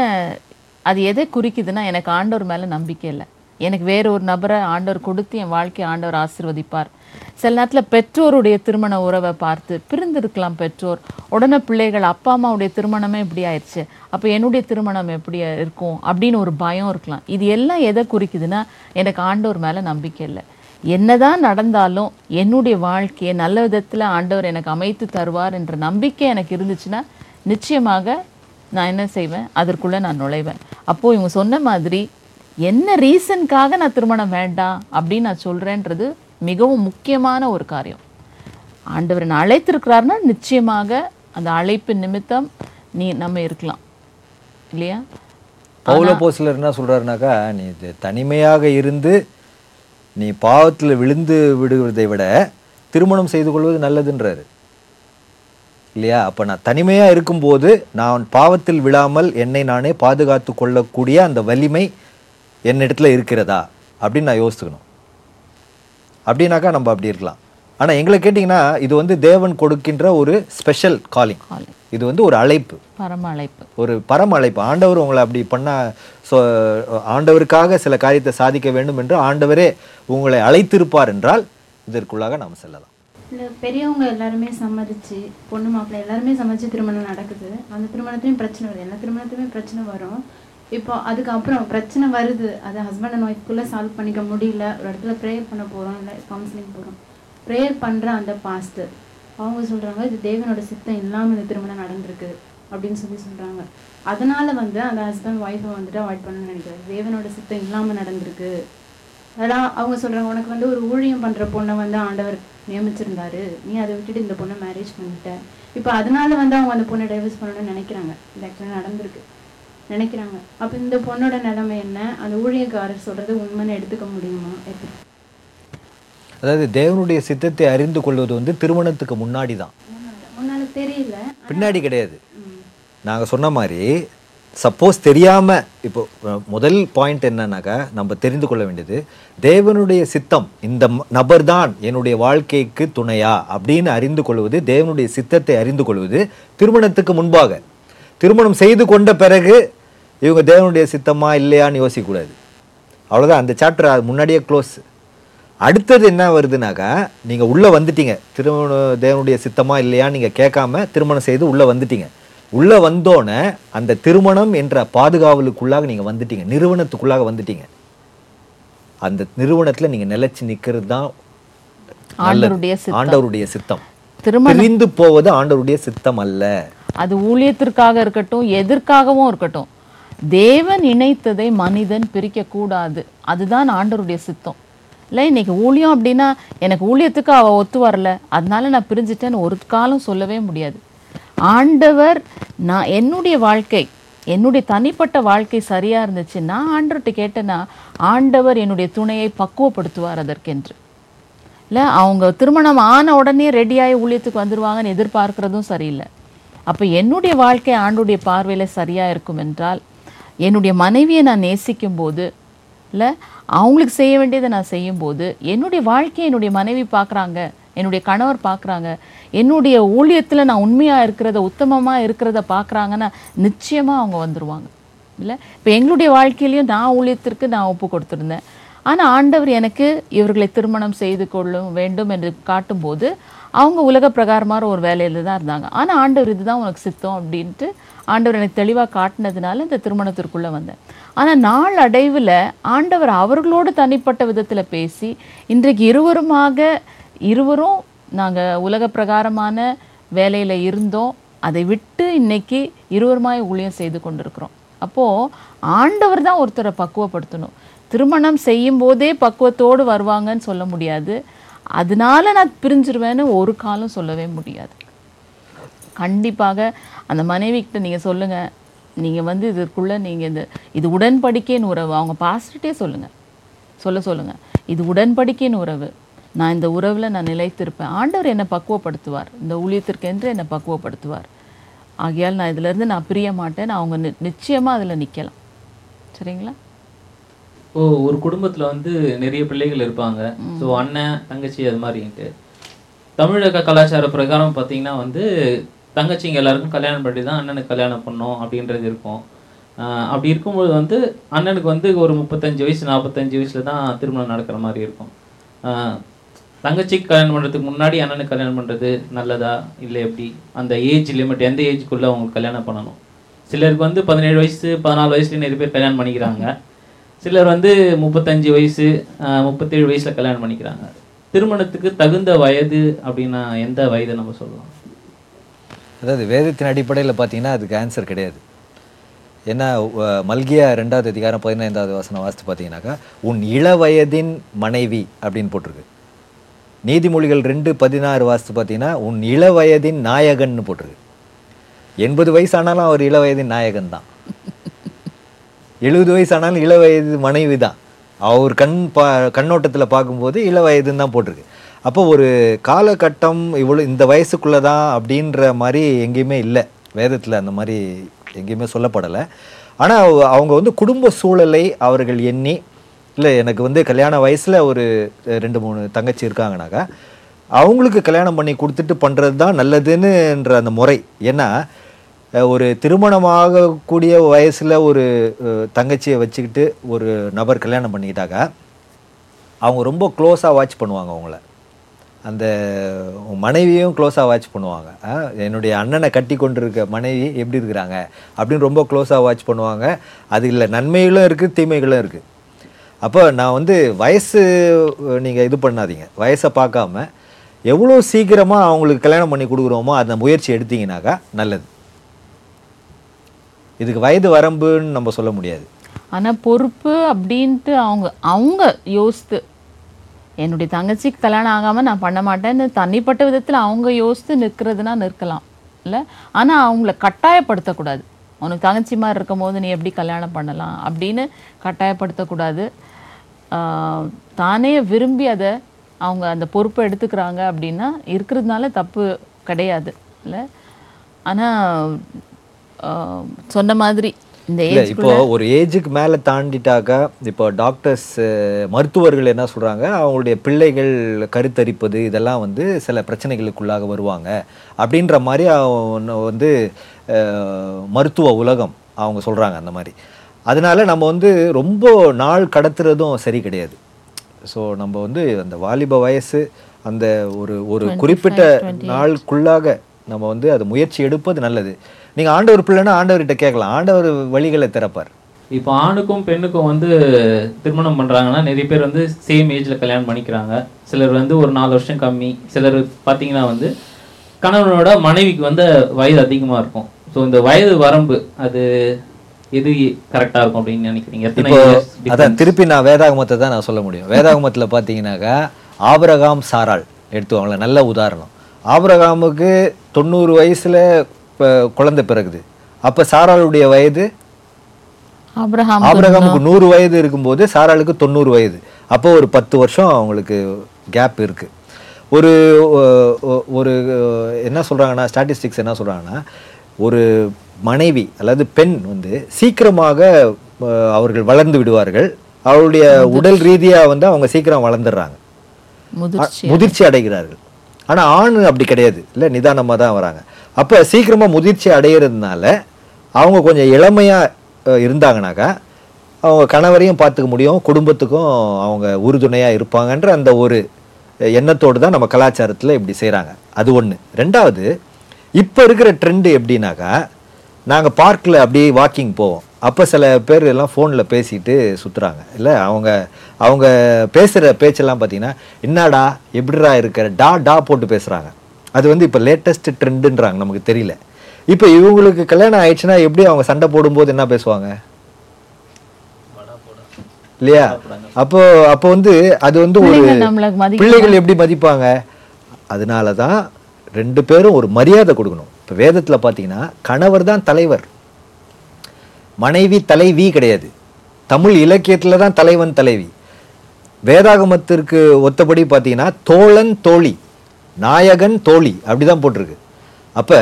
அது எதை குறிக்குதுன்னா எனக்கு ஆண்டவர் மேலே நம்பிக்கை இல்லை. எனக்கு வேற ஒரு நபரை ஆண்டவர் கொடுத்து என் வாழ்க்கையை ஆண்டவர் ஆசீர்வதிப்பார். சில நேரத்தில் பெற்றோருடைய திருமண உறவை பார்த்து பிரிந்திருக்கலாம் பெற்றோர். உடனே பிள்ளைகள் அப்பா அம்மாவுடைய திருமணமே இப்படி ஆயிடுச்சு. அப்போ என்னுடைய திருமணம் எப்படி இருக்கும்? அப்படின்னு ஒரு பயம் இருக்கலாம். இது எல்லாம் எதை குறிக்குதுன்னா எனக்கு ஆண்டவர் மேலே நம்பிக்கை இல்லை. என்னதான் நடந்தாலும் என்னுடைய வாழ்க்கையை நல்ல விதத்தில் ஆண்டவர் எனக்கு அமைத்து தருவார் என்ற நம்பிக்கை எனக்கு இருந்துச்சுன்னா நிச்சயமாக நான் என்ன செய்வேன்? அதற்குள்ளே நான் நுழைவேன். அப்போது இவங்க சொன்ன மாதிரி என்ன ரீசனுக்காக நான் திருமணம் வேண்டாம் அப்படின்னு நான் சொல்றேன்றது மிகவும் முக்கியமான ஒரு காரியம். ஆண்டவர் என்னை அழைத்திருக்கிறாருன்னா நிச்சயமாக அந்த அழைப்பு நிமித்தம் நீ நம்ம இருக்கலாம். இல்லையா? பவுல போஸ்லர் என்ன சொல்றாருனாக்கா நீ இது தனிமையாக இருந்து நீ பாவத்தில் விழுந்து விடுவதை விட திருமணம் செய்து கொள்வது நல்லதுன்றாரு. இல்லையா? அப்போ நான் தனிமையாக இருக்கும்போது நான் பாவத்தில் விழாமல் என்னை நானே பாதுகாத்து கொள்ளக்கூடிய அந்த வலிமை என்னிடத்துல இருக்கிறதா அப்படின்னு நான் யோசிச்சுக்கணும். அப்படின்னாக்கா நம்ம அப்படி இருக்கலாம். ஆனா எங்களை கேட்டிங்கன்னா இது வந்து தேவன் கொடுக்கின்ற ஒரு ஸ்பெஷல் காலிங் Calling. இது வந்து ஒரு அழைப்பு. பரம அழைப்பு. ஒரு பரம அழைப்பு. ஆண்டவர் உங்களை அப்படி பண்ண சொ ஆண்டவருக்காக சில காரியத்தை சாதிக்க வேண்டும் என்று ஆண்டவரே உங்களை அழைத்திருப்பார் என்றால் இதற்குள்ளாக நாம் செல்லலாம். பெரியவங்க எல்லாருமே சம்மதிச்சு பொண்ணு மாப்பிள்ளை எல்லாருமே சம்மதிச்சு திருமணம் நடக்குது. அந்த திருமணத்துலையும் பிரச்சனை வருது. எல்லா திருமணத்துலையுமே பிரச்சனை வரும். இப்போ அதுக்கப்புறம் பிரச்சனை வருது. அதை ஹஸ்பண்ட் அண்ட் ஒய்ஃப்குள்ளே சால்வ் பண்ணிக்க முடியல. ஒரு இடத்துல ப்ரேயர் பண்ண போகிறோம் இல்லை கவுன்சிலிங் போகிறோம் ப்ரேயர் பண்ணுற அந்த பாஸ்டர் அவங்க சொல்கிறாங்க இது தேவனோட சித்தம் இல்லாமல் இந்த திருமணம் நடந்திருக்கு அப்படின்னு சொல்லி சொல்கிறாங்க அதனால் வந்து அந்த ஹஸ்பண்ட் ஒய்ஃபை வந்துட்டு அவாய்ட் பண்ணணும்னு நினைக்கிறேன் தேவனோட சித்தம் இல்லாமல் நடந்திருக்கு. அதெல்லாம் அவங்க சொல்கிறாங்க உனக்கு வந்து ஒரு ஊழியம் பண்ணுற பொண்ணை வந்து ஆண்டவர் நியமிச்சிருந்தாரு. நீ அதை விட்டுட்டு இந்த பொண்ணை மேரேஜ் பண்ணிட்ட. இப்போ அதனால வந்து அவங்க அந்த பொண்ணை டைவர்ஸ் பண்ணணும்னு நினைக்கிறாங்க. இது ஆக்சுவலாக நடந்திருக்கு. நினைக்கிறாங்க. அப்போ இந்த பொண்ணோட நிலைமை என்ன? அந்த ஊழியக்காரர் சொல்றது உண்மைன்னு எடுத்துக்க முடியுமா? எப்படி? அதாவது தேவனுடைய சித்தத்தை அறிந்து கொள்வது வந்து திருமணத்துக்கு முன்னாடி தான். தெரியல. பின்னாடி கிடையாது. நாங்க சொன்ன மாதிரி சப்போஸ் தெரியாம இப்போ முதல் பாயிண்ட் என்னன்னாக்கா நம்ம தெரிந்து கொள்ள வேண்டியது தேவனுடைய சித்தம் இந்த நபர் தான் என்னுடைய வாழ்க்கைக்கு துணையா அப்படின்னு அறிந்து கொள்வது தேவனுடைய சித்தத்தை அறிந்து கொள்வது திருமணத்துக்கு முன்பாக. திருமணம் செய்து கொண்ட பிறகு இவங்க தேவனுடைய சித்தமா இல்லையான்னு யோசிக்கக்கூடாது. அவ்வளவுதான் அந்த சாப்டர் முன்னாடியே க்ளோஸ் அடுத்தது என்ன வருதுனாக்கா நீங்க உள்ள வந்துட்டீங்க. திருமண தேவனுடைய சித்தமா இல்லையா நீங்க கேட்காம திருமணம் செய்து உள்ள வந்துட்டீங்க. உள்ள வந்தோடனே அந்த திருமணம் என்ற பாதுகாவலுக்குள்ளாக நீங்க வந்துட்டீங்க. நிறுவனத்துக்குள்ளாக வந்துட்டீங்க. அந்த நிறுவனத்துல நீங்க நிலைச்சு நிக்கிறது தான். ஆண்டவருடைய சித்தம். ஆண்டவருடைய சித்தம். திருமணம். பிரிந்து போவது ஆண்டவருடைய சித்தம் அல்ல. அது ஊழியத்திற்காக இருக்கட்டும் எதற்காகவும் இருக்கட்டும். தேவன் இணைத்ததை மனிதன் பிரிக்கக்கூடாது. அதுதான் ஆண்டருடைய சித்தம். இல்லை இன்னைக்கு ஊழியம் அப்படின்னா எனக்கு ஊழியத்துக்கு அவள் ஒத்து வரல. அதனால நான் பிரிஞ்சிட்டேன்னு ஒரு காலம் சொல்லவே முடியாது. ஆண்டவர் நான் என்னுடைய வாழ்க்கை என்னுடைய தனிப்பட்ட வாழ்க்கை சரியாக இருந்துச்சு. நான் ஆண்டவர்கிட்ட கேட்டேன்னா ஆண்டவர் என்னுடைய துணையை பக்குவப்படுத்துவார் அதற்கென்று. இல்லை அவங்க திருமணம் ஆன உடனே ரெடியாகி ஊழியத்துக்கு வந்துடுவாங்கன்னு எதிர்பார்க்குறதும் சரியில்லை. அப்போ என்னுடைய வாழ்க்கை ஆண்டுடைய பார்வையில் சரியாக இருக்கும் என்றால் என்னுடைய மனைவியை நான் நேசிக்கும் போது இல்லை அவங்களுக்கு செய்ய வேண்டியதை நான் செய்யும்போது என்னுடைய வாழ்க்கையை என்னுடைய மனைவி பார்க்குறாங்க என்னுடைய கணவர் பார்க்குறாங்க என்னுடைய ஊழியத்தில் நான் உண்மையாக இருக்கிறத உத்தமமாக இருக்கிறத பார்க்குறாங்கன்னா நிச்சயமாக அவங்க வந்துடுவாங்க இல்லை இப்போ எங்களுடைய வாழ்க்கையிலையும் நான் ஊழியத்திற்கு நான் ஒப்பு கொடுத்துருந்தேன். ஆனால் ஆண்டவர் எனக்கு இவர்களை திருமணம் செய்து கொள்ளும் வேண்டும் என்று காட்டும்போது அவங்க உலக பிரகாரமான ஒரு வேலையில் தான் இருந்தாங்க. ஆனால் ஆண்டவர் இதுதான் உனக்கு சித்தம் அப்படின்ட்டு ஆண்டவர் எனக்கு தெளிவாக காட்டினதுனால இந்த திருமணத்திற்குள்ளே வந்தேன். ஆனால் நாள் அடைவில் ஆண்டவர் அவர்களோடு தனிப்பட்ட விதத்தில் பேசி இன்றைக்கு இருவருமாக இருவரும் நாங்கள் உலக பிரகாரமான வேலையில் இருந்தோம். அதை விட்டு இன்னைக்கு இருவருமாய் ஊழியம் செய்து கொண்டிருக்கிறோம். அப்போது ஆண்டவர் தான் ஒருத்தரை பக்குவப்படுத்தணும். திருமணம் செய்யும் போதே பக்குவத்தோடு வருவாங்கன்னு சொல்ல முடியாது. அதனால நான் பிரிஞ்சிருவேன்னு ஒரு காலம் சொல்லவே முடியாது. கண்டிப்பாக அந்த மனைவிக்கிட்ட நீங்கள் சொல்லுங்கள் நீங்கள் வந்து இதற்குள்ளே நீங்கள் இந்த இது உடன்படிக்கைன்னு உறவு. அவங்க பாஸ்டர்ட்டே சொல்லுங்கள் சொல்ல சொல்லுங்கள் இது உடன்படிக்கைன்னு உறவு. நான் இந்த உறவில் நான் நிலைத்திருப்பேன். ஆண்டவர் என்னை பக்குவப்படுத்துவார். இந்த ஊழியத்திற்கென்று என்னை பக்குவப்படுத்துவார். ஆகையால் நான் இதிலேருந்து நான் பிரிய மாட்டேன். அவங்க நி நிச்சயமாக அதில் நிற்கலாம் சரிங்களா? இப்போ ஒரு குடும்பத்துல வந்து நிறைய பிள்ளைகள் இருப்பாங்க. ஸோ அண்ணன் தங்கச்சி அது மாதிரின்ட்டு தமிழக கலாச்சார பிரகாரம் பார்த்தீங்கன்னா வந்து தங்கச்சிங்க எல்லாருக்கும் கல்யாணம் பண்ணி தான் அண்ணனுக்கு கல்யாணம் பண்ணோம் அப்படின்றது இருக்கும். அப்படி இருக்கும்போது வந்து அண்ணனுக்கு வந்து ஒரு முப்பத்தஞ்சு வயசு நாற்பத்தஞ்சு வயசில் தான் திருமணம் நடக்கிற மாதிரி இருக்கும். தங்கச்சிக்கு கல்யாணம் பண்ணுறதுக்கு முன்னாடி அண்ணனுக்கு கல்யாணம் பண்ணுறது நல்லதா இல்லை எப்படி? அந்த ஏஜ் லிமிட் எந்த ஏஜுக்குள்ளே அவங்களுக்கு கல்யாணம் பண்ணணும்? சிலருக்கு வந்து பதினேழு வயசு பதினாலு வயசுலேயே நிறைய பேர் கல்யாணம் பண்ணிக்கிறாங்க. சிலர் வந்து முப்பத்தஞ்சு வயசு முப்பத்தேழு வயசில் கல்யாணம் பண்ணிக்கிறாங்க. திருமணத்துக்கு தகுந்த வயது அப்படின்னா எந்த வயதை நம்ம சொல்லலாம். அதாவது வேதத்தின் அடிப்படையில் பார்த்தீங்கன்னா அதுக்கு ஆன்சர் கிடையாது. ஏன்னா மல்கியா ரெண்டாவது அதிகாரம் பதினைந்தாவது வாசனம் வாசித்து பார்த்தீங்கன்னாக்கா உன் இளவயதின் மனைவி அப்படின்னு போட்டிருக்கு. நீதிமொழிகள் ரெண்டு பதினாறு வாசித்து பார்த்தீங்கன்னா உன் இளவயதின் நாயகன்னு போட்டிருக்கு. எண்பது வயசானாலும் அவர் இளவயதின் நாயகன் தான். எழுபது வயசானாலும் இளவயது மனைவி தான். அவர் கண் பா கண்ணோட்டத்தில் பார்க்கும்போது இளவயதுன்னு தான் போட்டிருக்கு. அப்போ ஒரு காலகட்டம் இவ்வளோ இந்த வயசுக்குள்ளே தான் அப்படின்ற மாதிரி எங்கேயுமே இல்லை. வேதத்தில் அந்த மாதிரி எங்கேயுமே சொல்லப்படலை. ஆனால் அவங்க வந்து குடும்ப சூழலை அவர்கள் எண்ணி இல்லை எனக்கு வந்து கல்யாண வயசில் ஒரு ரெண்டு மூணு தங்கச்சி இருக்காங்கனாக்கா அவங்களுக்கு கல்யாணம் பண்ணி கொடுத்துட்டு பண்ணுறது தான் நல்லதுன்னுன்ற அந்த முறை. ஏன்னா ஒரு திருமணமாகக்கூடிய வயசில் ஒரு தங்கச்சியை வச்சுக்கிட்டு ஒரு நபர் கல்யாணம் பண்ணிக்கிட்டாக்கா அவங்க ரொம்ப க்ளோஸாக வாட்ச் பண்ணுவாங்க அவங்கள. அந்த மனைவியும் க்ளோஸாக வாட்ச் பண்ணுவாங்க. என்னுடைய அண்ணனை கட்டி கொண்டிருக்க மனைவி எப்படி இருக்கிறாங்க அப்படின்னு ரொம்ப க்ளோஸாக வாட்ச் பண்ணுவாங்க. அது இல்லை நன்மைகளும் இருக்குது தீமைகளும் இருக்குது அப்போ நான் வந்து வயசு நீங்கள் இது பண்ணாதீங்க. வயசை பார்க்காம எவ்வளோ சீக்கிரமாக அவங்களுக்கு கல்யாணம் பண்ணி கொடுக்குறோமோ அந்த முயற்சி எடுத்தீங்கன்னாக்கா நல்லது. இதுக்கு வயது வரம்புன்னு நம்ம சொல்ல முடியாது. ஆனால் பொறுப்பு அப்படின்ட்டு அவங்க அவங்க யோசித்து என்னுடைய தங்கச்சிக்கு கல்யாணம் ஆகாமல் நான் பண்ண மாட்டேன்னு தனிப்பட்ட விதத்தில் அவங்க யோசித்து நிற்கிறதுனா நிற்கலாம். இல்லை? ஆனால் அவங்கள கட்டாயப்படுத்தக்கூடாது. உனக்கு தங்கச்சி மாதிரி இருக்கும் போது நீ எப்படி கல்யாணம் பண்ணலாம் அப்படின்னு கட்டாயப்படுத்தக்கூடாது. தானே விரும்பி அதை அவங்க அந்த பொறுப்பை எடுத்துக்கிறாங்க அப்படின்னா இருக்கிறதுனால தப்பு கிடையாது. இல்லை? ஆனால் சொன்ன மாதிரி இந்த இப்போ ஒரு ஏஜுக்கு மேலே தாண்டிட்டாக்கா இப்போ டாக்டர்ஸ் மருத்துவர்கள் என்ன சொல்கிறாங்க அவங்களுடைய பிள்ளைகள் கருத்தரிப்பது இதெல்லாம் வந்து சில பிரச்சனைகளுக்குள்ளாக வருவாங்க. அப்படின்ற மாதிரி வந்து மருத்துவ உலகம் அவங்க சொல்கிறாங்க அந்த மாதிரி. அதனால நம்ம வந்து ரொம்ப நாள் கடத்துறதும் சரி கிடையாது. ஸோ நம்ம வந்து அந்த வாலிப வயசு அந்த ஒரு ஒரு குறிப்பிட்ட நாளுக்குள்ளாக நம்ம வந்து அது முயற்சி எடுப்பது நல்லது. நீங்கள் ஆண்டவர் பிள்ளைன்னா ஆண்டவர்கிட்ட கேட்கலாம். ஆண்டவர் வழிகளை திறப்பார். இப்போ ஆணுக்கும் பெண்ணுக்கும் வந்து திருமணம் பண்றாங்கன்னா நிறைய பேர் வந்து சேம் ஏஜ்ல கல்யாணம் பண்ணிக்கிறாங்க. சிலர் வந்து ஒரு நாலு வருஷம் கம்மி. சிலர் பார்த்தீங்கன்னா வந்து கணவனோட மனைவிக்கு வந்து வயது அதிகமா இருக்கும். ஸோ இந்த வயது வரம்பு அது எது கரெக்டா இருக்கும் அப்படின்னு நினைக்கிறீங்க? அதான் திருப்பி நான் வேதாகமத்தை தான் நான் சொல்ல முடியும். வேதாகமத்தில் பார்த்தீங்கன்னாக்கா ஆபிரகாம் சாராள் எடுத்துவாங்களேன் நல்ல உதாரணம். ஆபிரகாமுக்கு தொண்ணூறு வயசுல இப்போ குழந்தை பிறகுது. அப்போ சாராளுடைய வயது? ஆபிரகாம் ஆபிரகாமுக்கு நூறு வயது இருக்கும்போது சாராளுக்கு தொண்ணூறு வயது. அப்போ ஒரு பத்து வருஷம் அவங்களுக்கு கேப் இருக்கு. ஒரு ஒரு என்ன சொல்றாங்கன்னா ஸ்டாட்டிஸ்டிக்ஸ் என்ன சொல்றாங்கன்னா ஒரு மனைவி அல்லது பெண் வந்து சீக்கிரமாக அவர்கள் வளர்ந்து விடுவார்கள். அவருடைய உடல் ரீதியா வந்து அவங்க சீக்கிரம் வளர்ந்துடுறாங்க. முதிர்ச்சி அடைகிறார்கள். ஆனா ஆண் அப்படி கிடையாது. இல்ல நிதானமா தான் வராங்க. அப்போ சீக்கிரமாக முதிர்ச்சி அடையிறதுனால அவங்க கொஞ்சம் இளமையாக இருந்தாங்கனாக்கா அவங்க கணவரையும் பார்த்துக்க முடியும் குடும்பத்துக்கும் அவங்க உறுதுணையாக இருப்பாங்கன்ற அந்த ஒரு எண்ணத்தோடு தான் நம்ம கலாச்சாரத்தில் இப்படி செய்கிறாங்க அது ஒன்று ரெண்டாவது இப்போ இருக்கிற ட்ரெண்டு எப்படின்னாக்கா நாங்கள் பார்க்கில் அப்படியே வாக்கிங் போவோம். அப்போ சில பேர் எல்லாம் ஃபோனில் பேசிட்டு சுற்றுறாங்க இல்லை அவங்க அவங்க பேசுகிற பேச்செல்லாம் பார்த்தீங்கன்னா என்னடா எப்படிடா இருக்கிற? டா டா போட்டு பேசுகிறாங்க அது வந்து இப்போ லேட்டஸ்ட் ட்ரெண்டுன்றாங்க நமக்கு தெரியல. இப்போ இவங்களுக்கு கல்யாணம் ஆயிடுச்சுன்னா எப்படி அவங்க சண்டை போடும்போது என்ன பேசுவாங்க? இல்லையா? அப்போ அப்போ வந்து அது வந்து ஒரு பிள்ளைகள் எப்படி மதிப்பாங்க? அதனால தான் ரெண்டு பேரும் ஒரு மரியாதை கொடுக்கணும். இப்போ வேதத்தில் பார்த்தீங்கன்னா கணவர் தான் தலைவர். மனைவி தலைவி கிடையாது. தமிழ் இலக்கியத்தில் தான் தலைவன் தலைவி. வேதாகமத்திற்கு ஒத்தபடி பார்த்தீங்கன்னா தோழன் தோழி. நாயகன் தோழி அப்படிதான் போட்டிருக்கு. அப்போ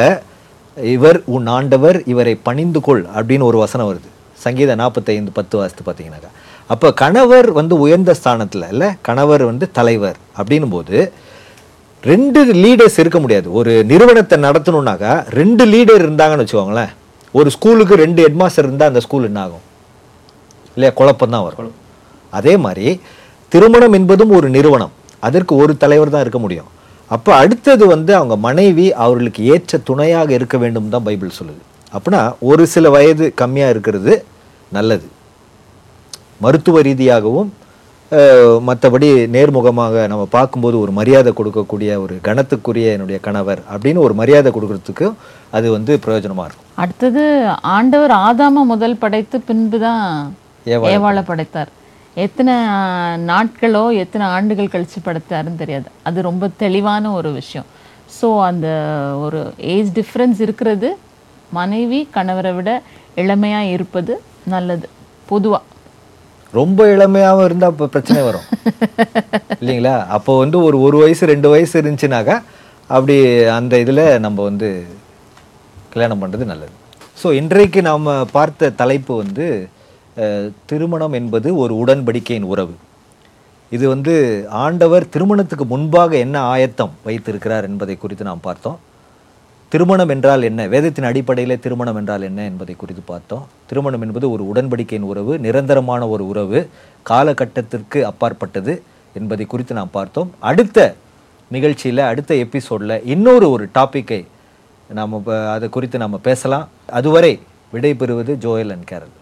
இவர் உன் ஆண்டவர் இவரை பணிந்து கொள் அப்படின்னு ஒரு வசனம் வருது. சங்கீத நாற்பத்தைந்து பத்து வாசத்து பார்த்தீங்கன்னாக்கா. அப்போ கணவர் வந்து உயர்ந்த ஸ்தானத்தில் இல்லை கணவர் வந்து தலைவர் அப்படின்னும் போது ரெண்டு லீடர்ஸ் இருக்க முடியாது. ஒரு நிறுவனத்தை நடத்தணும்னாக்கா ரெண்டு லீடர் இருந்தாங்கன்னு வச்சுக்கோங்களேன். ஒரு ஸ்கூலுக்கு ரெண்டு ஹெட்மாஸ்டர் இருந்தால் அந்த ஸ்கூல் என்ன ஆகும்? இல்லையா குழப்பம் தான் வரும். அதே மாதிரி திருமணம் என்பதும் ஒரு நிறுவனம். அதற்கு ஒரு தலைவர் தான் இருக்க முடியும். அப்போ அடுத்தது வந்து அவங்க மனைவி அவர்களுக்கு ஏற்ற துணையாக இருக்க வேண்டும் தான் பைபிள் சொல்லுது. அப்படின்னா ஒரு சில வயது கம்மியாக இருக்கிறது நல்லது. மருத்துவ ரீதியாகவும் மற்றபடி நேர்முகமாக நம்ம பார்க்கும்போது ஒரு மரியாதை கொடுக்கக்கூடிய ஒரு கணத்துக்குரிய என்னுடைய கணவர் அப்படின்னு ஒரு மரியாதை கொடுக்கறதுக்கு அது வந்து பிரயோஜனமாக இருக்கும். அடுத்தது ஆண்டவர் ஆதாம முதல் படைத்து பின்பு தான் ஏவாளை படைத்தார். எத்தனை நாட்களோ எத்தனை ஆண்டுகள் கழிச்சு படைத்தாருன்னு தெரியாது. அது ரொம்ப தெளிவான ஒரு விஷயம். ஸோ அந்த ஒரு ஏஜ் டிஃப்ரென்ஸ் இருக்கிறது. மனைவி கணவரை விட இளமையா இருப்பது நல்லது. பொதுவா. ரொம்ப இளமையாகவும் இருந்தால் இப்போ பிரச்சனை வரும். இல்லைங்களா? அப்போ வந்து ஒரு ஒரு வயசு ரெண்டு வயசு இருந்துச்சுனாக்கா அப்படி அந்த இதில் நம்ம வந்து கல்யாணம் பண்ணுறது நல்லது. ஸோ இன்றைக்கு நாம் பார்த்த தலைப்பு வந்து திருமணம் என்பது ஒரு உடன்படிக்கையின் உறவு. இது வந்து ஆண்டவர் திருமணத்துக்கு முன்பாக என்ன ஆயத்தம் வைத்திருக்கிறார் என்பதை குறித்து நாம் பார்த்தோம். திருமணம் என்றால் என்ன? வேதத்தின் அடிப்படையில் திருமணம் என்றால் என்ன என்பதை குறித்து பார்த்தோம். திருமணம் என்பது ஒரு உடன்படிக்கையின் உறவு நிரந்தரமான ஒரு உறவு காலகட்டத்திற்கு அப்பாற்பட்டது என்பதை குறித்து நாம் பார்த்தோம். அடுத்த நிகழ்ச்சியில் அடுத்த எபிசோடில் இன்னொரு ஒரு டாப்பிக்கை நாம் அதை குறித்து நம்ம பேசலாம். அதுவரை விடைபெறுவது ஜோயல் அண்ட் கேரல்.